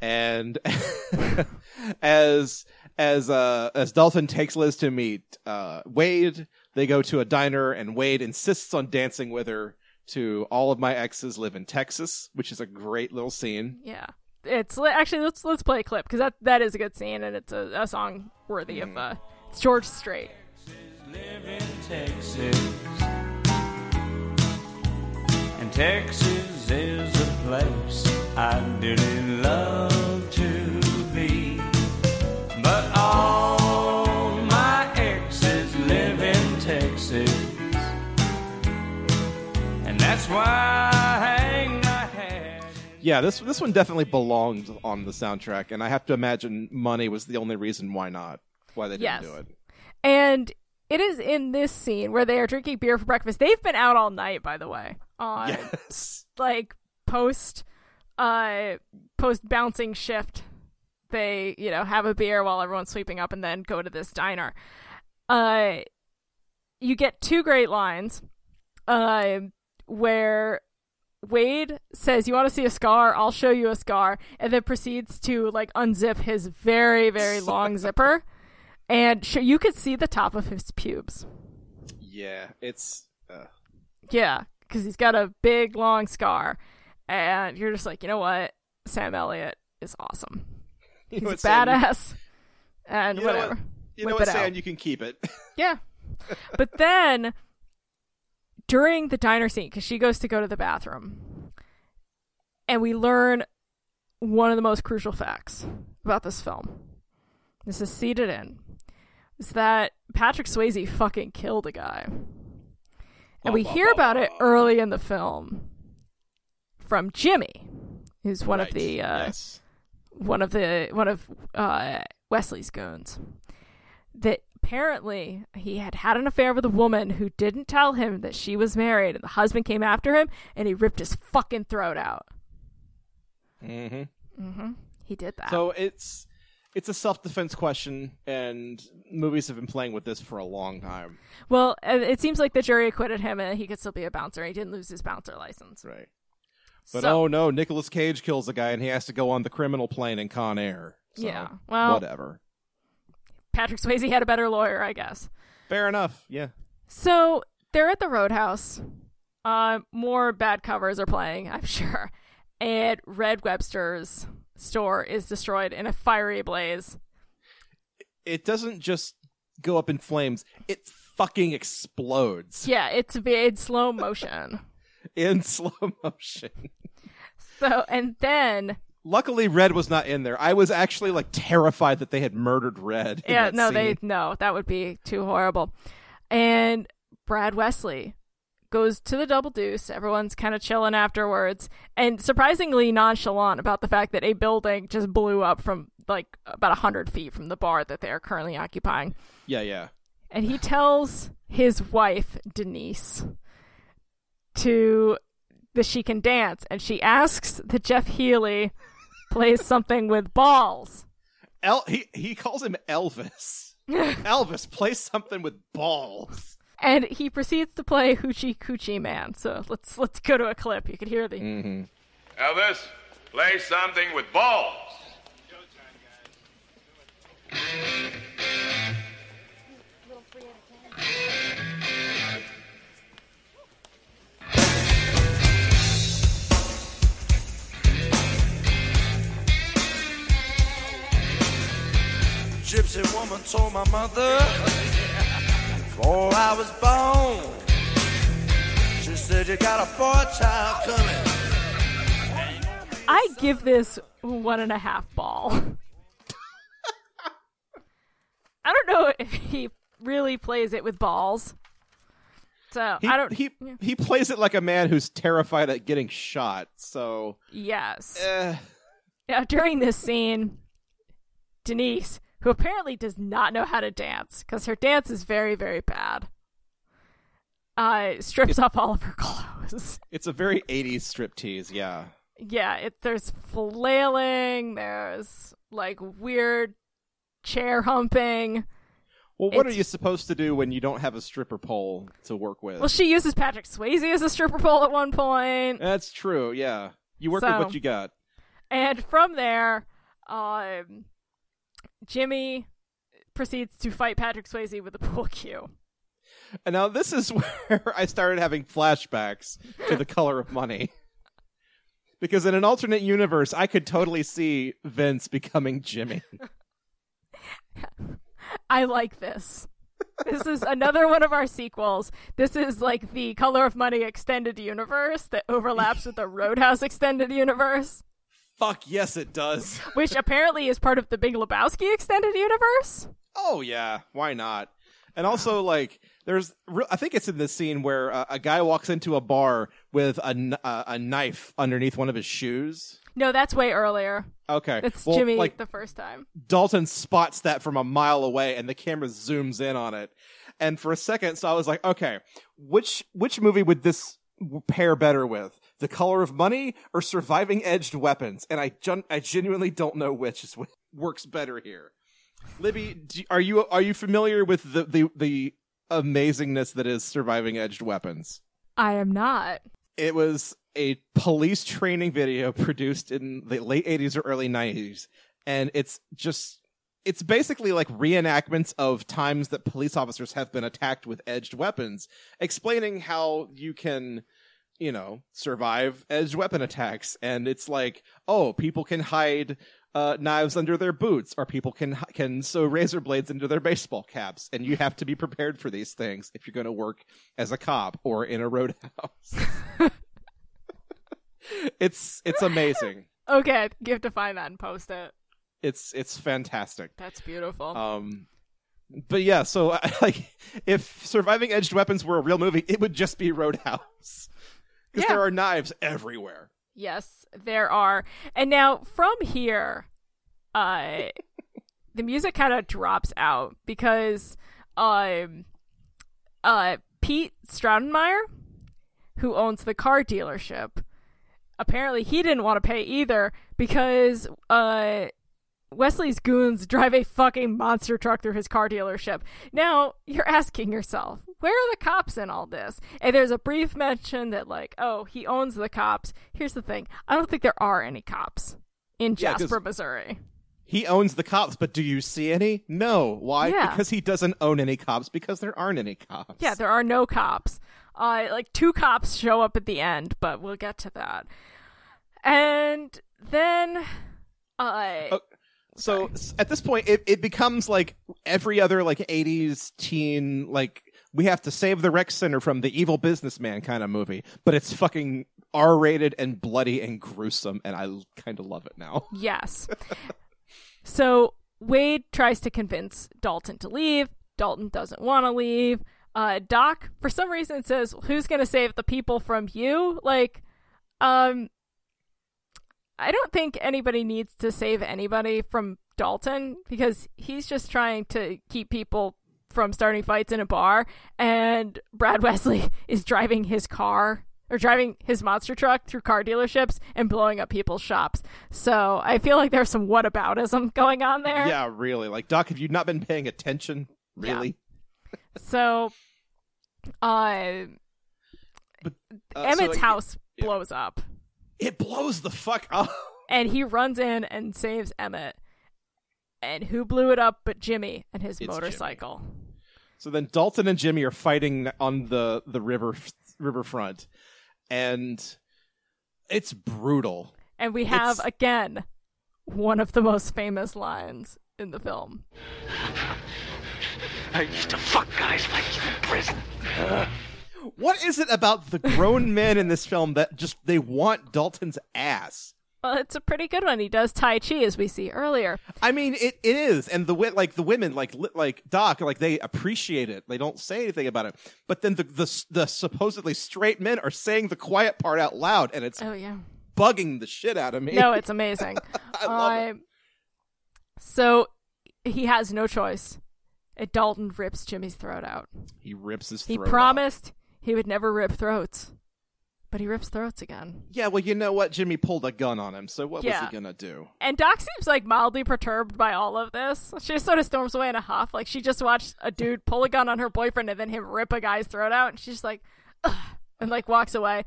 And [laughs] as as uh as Dalton takes Liz to meet uh Wade, they go to a diner and Wade insists on dancing with her to all of my exes live in Texas, which is a great little scene. Yeah, it's actually let's let's play a clip because that that is a good scene and it's a, a song worthy of uh, it's George Strait. live in Texas. And Texas is a place I dearly love to be. But all my exes live in Texas. And that's why Yeah, this this one definitely belonged on the soundtrack, and I have to imagine money was the only reason why not, why they didn't Yes. do it. And it is in this scene where they are drinking beer for breakfast. They've been out all night, by the way, on Yes. [laughs] like post uh post bouncing shift. They, you know, have a beer while everyone's sweeping up and then go to this diner. Uh you get two great lines. Uh where Wade says, "You want to see a scar? I'll show you a scar," and then proceeds to like unzip his very, very [laughs] long zipper, and sh- you could see the top of his pubes. Yeah, it's uh, Yeah, because he's got a big, long scar, and you're just like, you know what? Sam Elliott is awesome. [laughs] you He's know a what, Sam, badass, and you know what- whatever. You know what, Sam? out. You can keep it. [laughs] Yeah. But then during the diner scene, because she goes to go to the bathroom, and we learn one of the most crucial facts about this film. This is seated in. Is that Patrick Swayze fucking killed a guy. And we hear about it early in the film from Jimmy, who's one of the uh, yes. one of the one of uh, Wesley's goons that apparently he had had an affair with a woman who didn't tell him that she was married and the husband came after him and he ripped his fucking throat out Mm-hmm. he did that So it's it's a self defense question, and movies have been playing with this for a long time. well uh, it seems like the jury acquitted him and he could still be a bouncer he didn't lose his bouncer license Right. But So- oh no, Nicolas Cage kills a guy, and he has to go on the criminal plane in Con Air. So, Yeah, well- whatever. Patrick swayze had a better lawyer i guess Fair enough. Yeah. So they're at the Roadhouse. Uh, more bad covers are playing, I'm [laughs] sure. And Red Webster's store is destroyed in a fiery blaze. It doesn't just go up in flames; it fucking explodes Yeah, it's in slow motion. [laughs] in slow motion. So, and then, Luckily, Red was not in there. I was actually like terrified that they had murdered Red. yeah, no, they, no, that would be too horrible. And Brad Wesley goes to the double deuce. Everyone's kind of chilling afterwards, and surprisingly nonchalant about the fact that a building just blew up from like about a hundred feet from the bar that they are currently occupying. Yeah, yeah. and he tells his wife Denise to that she can dance, and she asks that Jeff Healey plays something with balls. El- he he calls him Elvis. [laughs] Elvis, play something with balls. And he proceeds to play Hoochie Coochie Man. So let's let's go to a clip. You can hear the mm-hmm. Elvis, play something with balls. Gypsy woman told my mother before I was born. She said you got a boy child coming. I give this one and a half ball. I don't know if he really plays it with balls. So He, I don't. He yeah. he plays it like a man who's terrified at getting shot. So, Yes. eh, Now, during this scene, Denise, who apparently does not know how to dance, because her dance is very, very bad, uh, strips off all of her clothes. [laughs] it's a very '80s striptease. Yeah. yeah, it, there's flailing, there's like weird chair humping. Well, what are you supposed to do when you don't have a stripper pole to work with? Well, she uses Patrick Swayze as a stripper pole at one point. That's true. Yeah, you work with what you got. And from there, um, Jimmy proceeds to fight Patrick Swayze with a pool cue. And now this is [laughs] where I started having flashbacks to the color of money. Because in an alternate universe, I could totally see Vince becoming Jimmy. I like this. This is another one of our sequels. This is like the Color of Money extended universe that overlaps with the Roadhouse extended universe, Fuck yes, it does. [laughs] which apparently is part of the Big Lebowski extended universe. Oh yeah, why not? And also, [sighs] like, there's I think it's in this scene where uh, a guy walks into a bar with a, uh, a knife underneath one of his shoes. No, that's way earlier. Okay. That's Well, Jimmy Like, the first time. Dalton spots that from a mile away and the camera zooms in on it. And for a second, so I was like, okay, which, which movie would this pair better with? The Color of Money or Surviving Edged Weapons? And I, gen- I genuinely don't know which is what [laughs] works better here. Libby, do, are you, are you familiar with the, the, the amazingness that is Surviving Edged Weapons? I am not. It was a police training video produced in the late 80s or early 90s. And it's just, it's basically like reenactments of times that police officers have been attacked with edged weapons, explaining how you can, you know, survive edged weapon attacks. And it's like, oh, people can hide uh, knives under their boots, or people can can sew razor blades into their baseball caps, and you have to be prepared for these things if you're going to work as a cop or in a roadhouse. [laughs] it's it's amazing. Okay, you have to find that and post it. It's it's fantastic. That's beautiful. Um, but yeah, so [laughs] like if Surviving Edged Weapons were a real movie, it would just be Roadhouse because Yeah. there are knives everywhere. Yes, there are. And now from here, uh [laughs] the music kind of drops out because um uh Pete Stroudenmire, who owns the car dealership, apparently he didn't want to pay either because uh Wesley's goons drive a fucking monster truck through his car dealership. Now, you're asking yourself, where are the cops in all this? And there's a brief mention that, like, oh, he owns the cops. Here's the thing I don't think there are any cops in Yeah, Jasper, Missouri. He owns the cops, but do you see any? No. Why? Yeah. Because he doesn't own any cops because there aren't any cops. Yeah, there are no cops. Uh, like, two cops show up at the end, but we'll get to that. And then, uh, Oh, So at this point, it, it becomes like every other like '80s teen like we have to save the rec center from the evil businessman kind of movie, but it's fucking R-rated and bloody and gruesome, and I kind of love it now. [laughs] Yes. so Wade tries to convince Dalton to leave. Dalton doesn't want to leave. Uh, Doc, for some reason, says, "Who's going to save the people from you?" Like, um, I don't think anybody needs to save anybody from Dalton because he's just trying to keep people from starting fights in a bar, and Brad [laughs] Wesley is driving his car or driving his monster truck through car dealerships and blowing up people's shops. So I feel like there's some whataboutism [laughs] going on there. Yeah, really. Like Doc, have you not been paying attention? Yeah. Really? So, uh, Uh, so, Emmett's like, house yeah. blows up, It blows the fuck up. [laughs] and he runs in and saves Emmett. And who blew it up but Jimmy and his It's motorcycle? So then Dalton and Jimmy are fighting on the the river riverfront, and it's brutal. And we have It's- again one of the most famous lines in the film. I used to fuck guys like you in prison. Uh, What is it about the grown men in this film that just they want Dalton's ass? Well, it's a pretty good one. He does Tai Chi, as we see earlier. I mean, it, it is, and the like the women, like like Doc, like they appreciate it. They don't say anything about it, but then the the the supposedly straight men are saying the quiet part out loud, and it's Oh, yeah. bugging the shit out of me. No, [laughs] it's amazing. I love it. Um, So he has no choice. Dalton rips Jimmy's throat out. He rips his. He promised. out. He would never rip throats, but he rips throats again. Yeah, well, you know what? Jimmy pulled a gun on him, so what Yeah. was he gonna do? And Doc seems like mildly perturbed by all of this. She just sort of storms away in a huff. Like she just watched a dude pull a gun on her boyfriend and then him rip a guy's throat out, and she's just like, Ugh, and like walks away.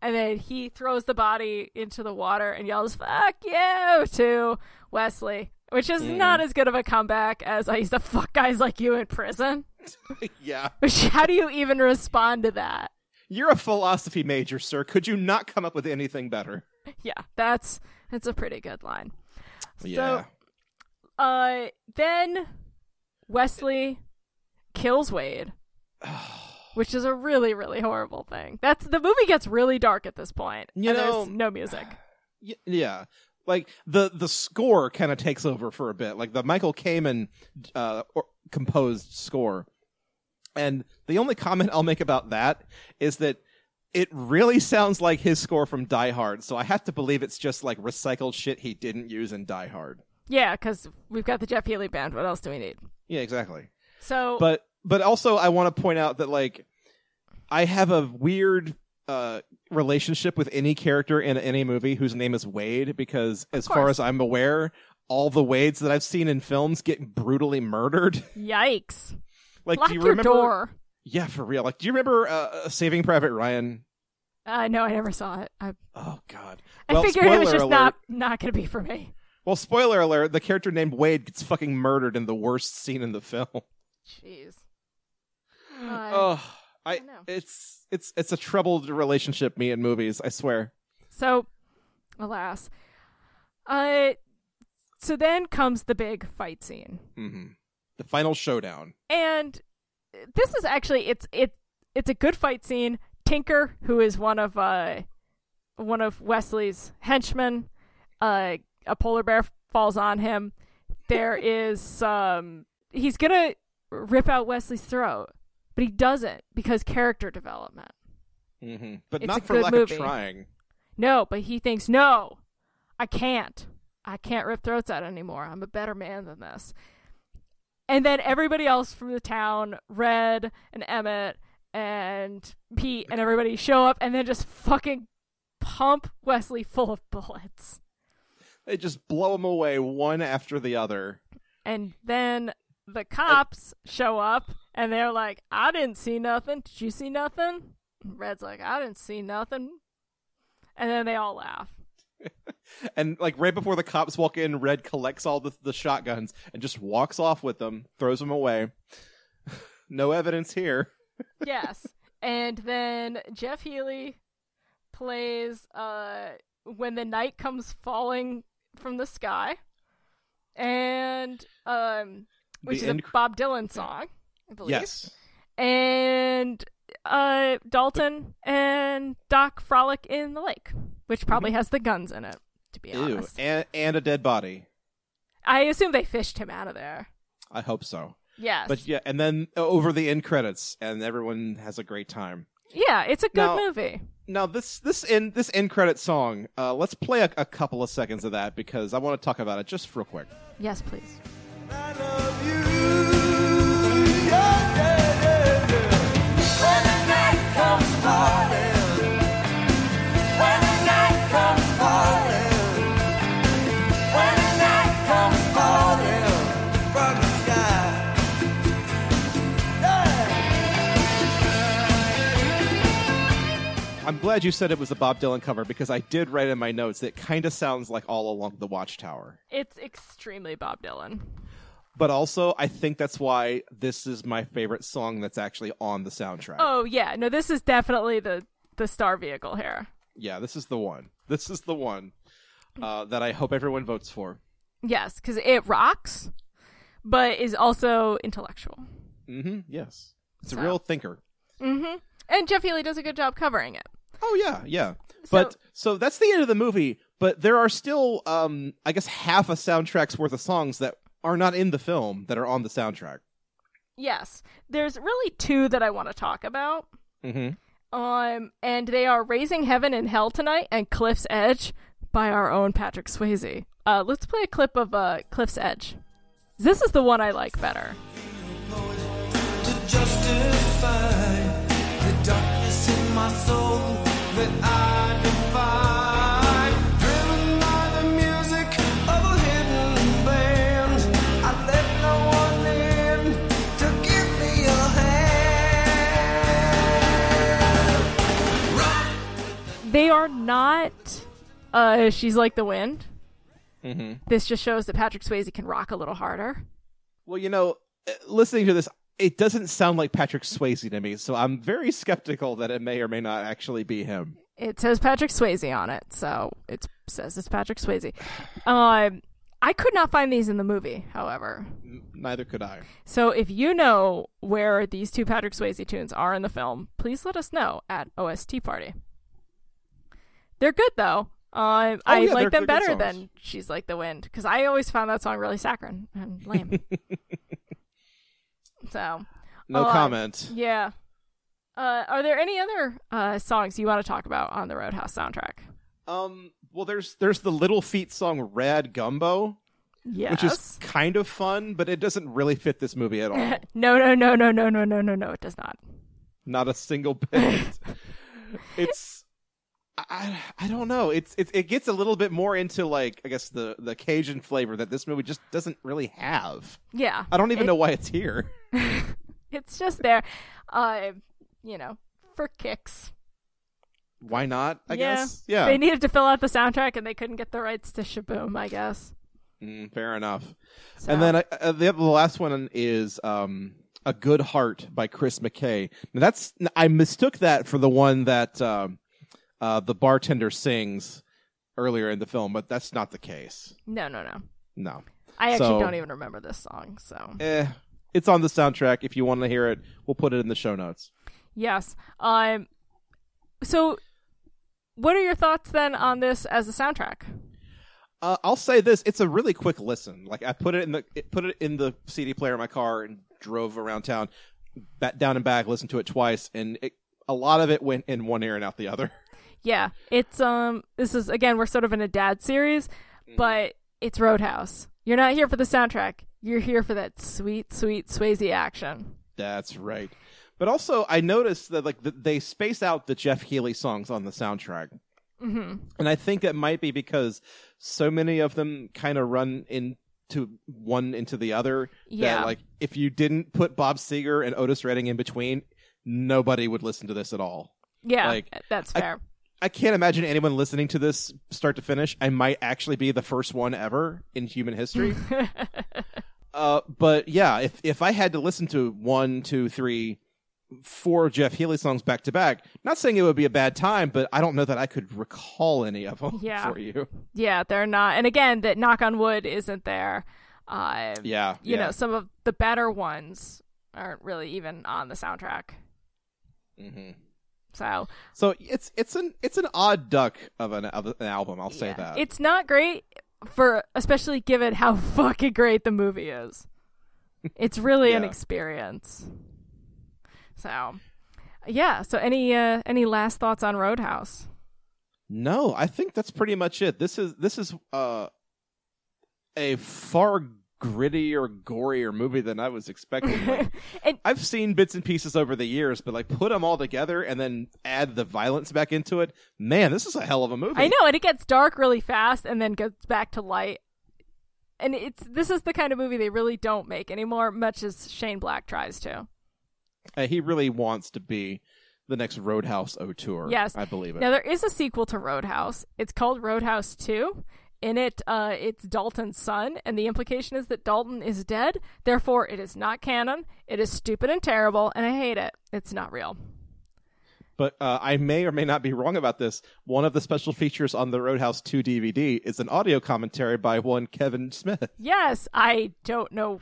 And then he throws the body into the water and yells, "Fuck you!" to Wesley, which is mm. not as good of a comeback as I used to fuck guys like you in prison. [laughs] yeah, [laughs] Which, how do you even respond to that? you're a philosophy major, sir. Could you not come up with anything better? [laughs] Yeah, that's that's a pretty good line. Yeah. So, uh, then Wesley kills Wade, [sighs] which is a really, really horrible thing. That's the movie gets really dark at this point. You know- no music. [sighs] Y- yeah like the the score kind of takes over for a bit like the michael kamen uh or, composed score And the only comment I'll make about that is that it really sounds like his score from Die Hard. So I have to believe it's just like recycled shit he didn't use in Die Hard. Yeah, because we've got the Jeff Healey band. What else do we need? Yeah, exactly. So, But but also I want to point out that like I have a weird uh relationship with any character in any movie whose name is Wade because as far as I'm aware, all the Wades that I've seen in films get brutally murdered. [laughs] yikes! Like Lock do you your remember door. Yeah, for real. Like do you remember uh, Saving Private Ryan? Uh, no, I never saw it. I, Oh god. I figured it was just alert. not not going to be for me. Well, spoiler alert, the character named Wade gets fucking murdered in the worst scene in the film. Jeez. [sighs] Uh, Oh, I know. it's it's it's a troubled relationship me and movies, I swear. So, alas. Uh, so then comes the big fight scene. hmm The final showdown. and this is actually it's it it's a good fight scene. Tinker, who is one of uh one of Wesley's henchmen, uh, a polar bear falls on him. There [laughs] is um he's gonna rip out Wesley's throat, but he doesn't because character development. Mm-hmm. But It's not for lack movie. of trying. No, but he thinks no, I can't. I can't rip throats out anymore. I'm a better man than this. And then everybody else from the town, Red and Emmett and Pete and everybody show up and then just fucking pump Wesley full of bullets. They just blow him away one after the other. And then the cops show up and they're like, I didn't see nothing. Did you see nothing? Red's like, I didn't see nothing. And then they all laugh. [laughs] And like right before the cops walk in, Red collects all the, the shotguns and just walks off with them, throws them away. [laughs] no evidence here. [laughs] yes. And then Jeff Healey plays uh when the night comes falling from the sky. And um which The is end a Bob Dylan song, I believe. Yes. And uh Dalton and Doc frolic in the lake, which probably has the guns in it, to be Mm-hmm. Ew. honest. And, and a dead body. I assume they fished him out of there. I hope so. Yes. But yeah, and then over the end credits, and everyone has a great time. yeah, it's a good Now- movie. Now this this end this end credit song, uh, let's play a, a couple of seconds of that because I want to talk about it just real quick. Yes, please. Glad you said it was a Bob Dylan cover because I did write in my notes that kind of sounds like All Along the Watchtower. It's extremely Bob Dylan. But also, I think that's why this is my favorite song that's actually on the soundtrack. Oh yeah, no, this is definitely the the star vehicle here. Yeah, this is the one. This is the one uh, that I hope everyone votes for. Yes, because it rocks, but is also intellectual. Mm-hmm. Yes, it's a real thinker. Mm-hmm. And Jeff Healey does a good job covering it. Oh yeah, yeah. But so that's the end of the movie. But there are still, um, I guess, half a soundtrack's worth of songs that are not in the film that are on the soundtrack. Yes, there's really two that I want to talk about. Mm-hmm. Um, and they are "Raising Heaven and Hell Tonight" and "Cliff's Edge" by our own Patrick Swayze. Uh, let's play a clip of uh, "Cliff's Edge." This is the one I like better. to justify the darkness in my soul They are not. Uh, she's like the wind. Mm-hmm. This just shows that Patrick Swayze can rock a little harder. Well, you know, uh, listening to this, it doesn't sound like Patrick Swayze to me, so I'm very skeptical that it may or may not actually be him. It says Patrick Swayze on it, so it says it's Patrick Swayze. Um, I could not find these in the movie, however. Neither could I. So if you know where these two Patrick Swayze tunes are in the film, please let us know at OST Party. They're good though. Um, I yeah, like them better than "She's Like the Wind" because I always found that song really saccharine and lame. [laughs] so No Uh, comment. Yeah. Uh, are there any other uh, songs you want to talk about on the Roadhouse soundtrack? Um. Well, there's there's the Little Feat song "Rad Gumbo," Yes. which is kind of fun, but it doesn't really fit this movie at all. no, [laughs] no, no, no, no, no, no, no, no. It does not. Not a single bit. [laughs] it's I I don't know. It's it's it gets a little bit more into like I guess the the Cajun flavor that this movie just doesn't really have. Yeah. I don't even It- know why it's here. [laughs] It's just there. Uh, you know, for kicks. Why not? I yeah. guess. Yeah. They needed to fill out the soundtrack, and they couldn't get the rights to Sh-Boom. I guess. Mm, fair enough. So- And then uh, uh, the the last one is um a Good Heart by Kris McKay. Now that's I mistook that for the one that um uh the bartender sings earlier in the film, but that's not the case. No, no, no. No. I actually So- don't even remember this song. So Eh, it's on the soundtrack. If you want to hear it, we'll put it in the show notes. yes. Um. So, what are your thoughts then on this as a soundtrack? Uh, I'll say this: it's a really quick listen. Like I put it in the it, put it in the CD player in my car and drove around town, back down and back, listened to it twice, and it, a lot of it went in one ear and out the other. Yeah, it's um. This is again, we're sort of in a dad series, Mm-hmm. but it's Roadhouse. You're not here for the soundtrack. You're here for that sweet, sweet Swayze action. That's right. But also, I noticed that like th- they space out the Jeff Healey songs on the soundtrack, hmm and I think that might be because so many of them kind of run into one into the other. Yeah. That, like if you didn't put Bob Seger and Otis Redding in between, nobody would listen to this at all. Yeah, Like, that's fair. I can't imagine anyone listening to this start to finish. I might actually be the first one ever in human history. [laughs] uh, but yeah, if if I had to listen to one, two, three, four Jeff Healey songs back to back, not saying it would be a bad time, but I don't know that I could recall any of them [laughs] Yeah. for you. yeah, they're not. And again, that knock on wood isn't there. Uh, Yeah, you yeah. know, some of the better ones aren't really even on the soundtrack. Mhm. So So it's it's an it's an odd duck of an of an album. I'll say yeah. that. it's not great for, especially given how [laughs] fucking great the movie is. It's really an experience. So, yeah. So, any uh, any last thoughts on Roadhouse? No, I think that's pretty much it. This is this is uh a far grittier, gorier movie than I was expecting. [laughs] Like, And I've seen bits and pieces over the years, but like put them all together and then add the violence back into it. Man, this is a hell of a movie. I know, and it gets dark really fast, and then goes back to light. And it's this is the kind of movie they really don't make anymore, much as Shane Black tries to. Uh, he really wants to be the next Roadhouse auteur. Yes. I believe it. Now there is a sequel to Roadhouse. It's called Roadhouse Two. In it, uh, it's Dalton's son, and the implication is that Dalton is dead. Therefore, it is not canon. It is stupid and terrible, and I hate it. It's not real. but uh, I may or may not be wrong about this. One of the special features on the Roadhouse 2 DVD is an audio commentary by one Kevin Smith. Yes, I don't know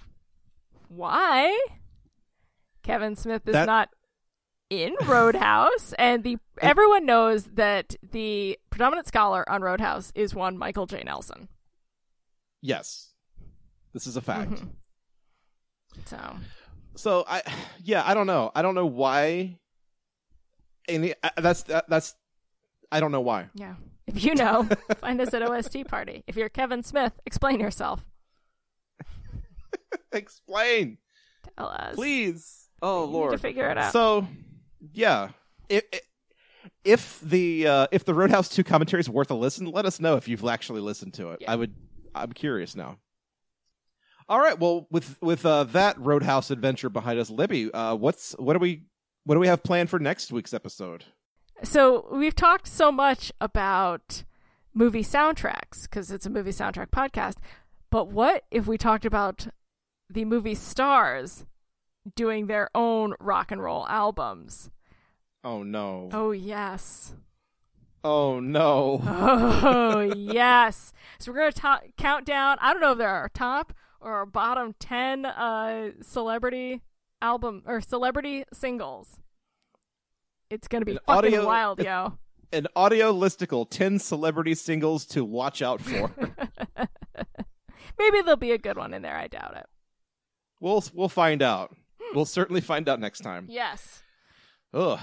why Kevin Smith is That- not in Roadhouse, and the [laughs] everyone knows that the predominant scholar on Roadhouse is one Michael J. Nelson. Yes. This is a fact. Mhm. So So I, yeah, I don't know. I don't know why. And uh, that's that, that's. I don't know why. yeah, if you know, [laughs] find us at OST party. If you're Kevin Smith, explain yourself. [laughs] Explain, Tell us, please. Oh You need to Lord. figure it out. So, yeah, if if the uh, if the Roadhouse Two commentary is worth a listen, let us know if you've actually listened to it. Yeah. I would. I'm curious now. All right. Well, with with uh, that Roadhouse adventure behind us, Libby, uh, what's what do we what do we have planned for next week's episode? So we've talked so much about movie soundtracks because it's a movie soundtrack podcast. But what if we talked about the movie stars doing their own rock and roll albums? Oh no! Oh yes. Oh no! Oh [laughs] yes. So we're gonna to- count down. I don't know if they're our top or our bottom ten uh, celebrity album or celebrity singles. It's gonna be An fucking audio- wild, yo. [laughs] An audio listicle: ten celebrity singles to watch out for. [laughs] Maybe there'll be a good one in there. I doubt it. we'll we'll find out. We'll certainly find out next time. Yes. Ugh.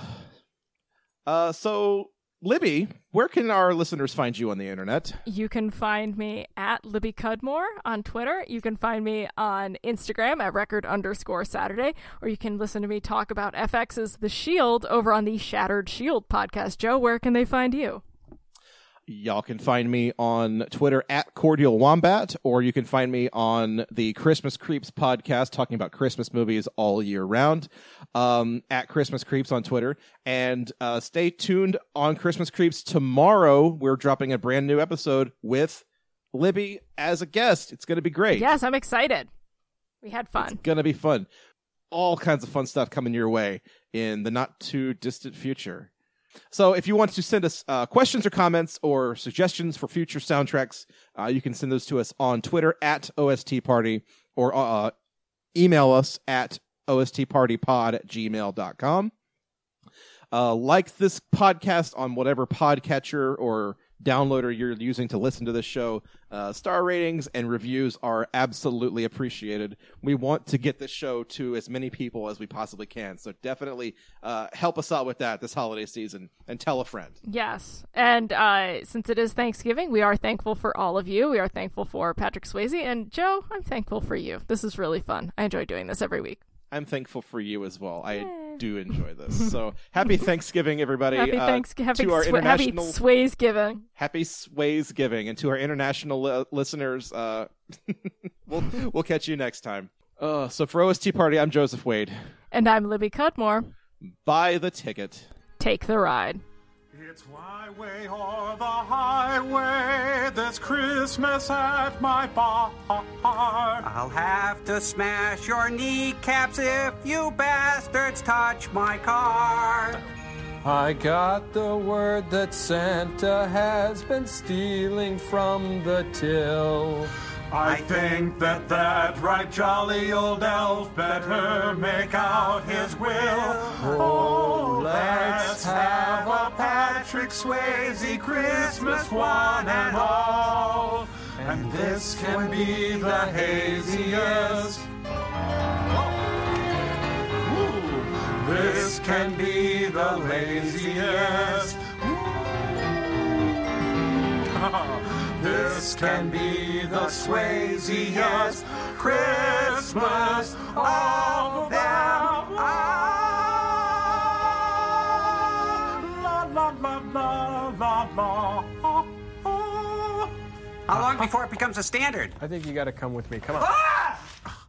Uh, so Libby, where can our listeners find you on the internet? You can find me at Libby Cudmore on Twitter. You can find me on Instagram at record underscore Saturday, or you can listen to me talk about FX's The Shield over on the Shattered Shield podcast. Joe, where can they find you? Y'all can find me on Twitter at Cordial Wombat, or you can find me on the Christmas Creeps podcast talking about Christmas movies all year round um, at Christmas Creeps on Twitter. And uh, stay tuned on Christmas Creeps. Tomorrow, we're dropping a brand new episode with Libby as a guest. It's going to be great. Yes, I'm excited. We had fun. Going to be fun. All kinds of fun stuff coming your way in the not too distant future. So if you want to send us uh, questions or comments or suggestions for future soundtracks, uh, you can send those to us on Twitter at OST Party or uh, email us at ostpartypod at gmail.com. Uh, like this podcast on whatever podcatcher or downloader you're using to listen to this show. Uh, star ratings and reviews are absolutely appreciated. We want to get this show to as many people as we possibly can. So definitely uh, help us out with that this holiday season and tell a friend. Yes. And uh, since it is Thanksgiving, we are thankful for all of you. We are thankful for Patrick Swayze. And Joe, I'm thankful for you. This is really fun. I enjoy doing this every week. I'm thankful for you as well. I do [laughs] enjoy this. So happy Thanksgiving, everybody. Happy uh, Thanksgiving. Happy, to our happy international Swayze giving. happy Sways giving, and to our international li- listeners, uh, [laughs] we'll we'll catch you next time. Uh, so for OST Party, I'm Joseph Wade. And I'm Libby Cudmore. Buy the ticket. Take the ride. It's my way or oh, the highway this Christmas at my bar. I'll have to smash your kneecaps if you bastards touch my car. I got the word that Santa has been stealing from the till. I think that that right jolly old elf better make out his will. Oh, oh let's have a Patrick Swayze Christmas one and all. And this can be the haziest. Ooh, This can be the laziest. [laughs] [laughs] This can be the Swayziest Christmas of them. Ah, la, la, la, la, la, la. How long before it becomes a standard? I think you gotta come with me. Come on. Ah!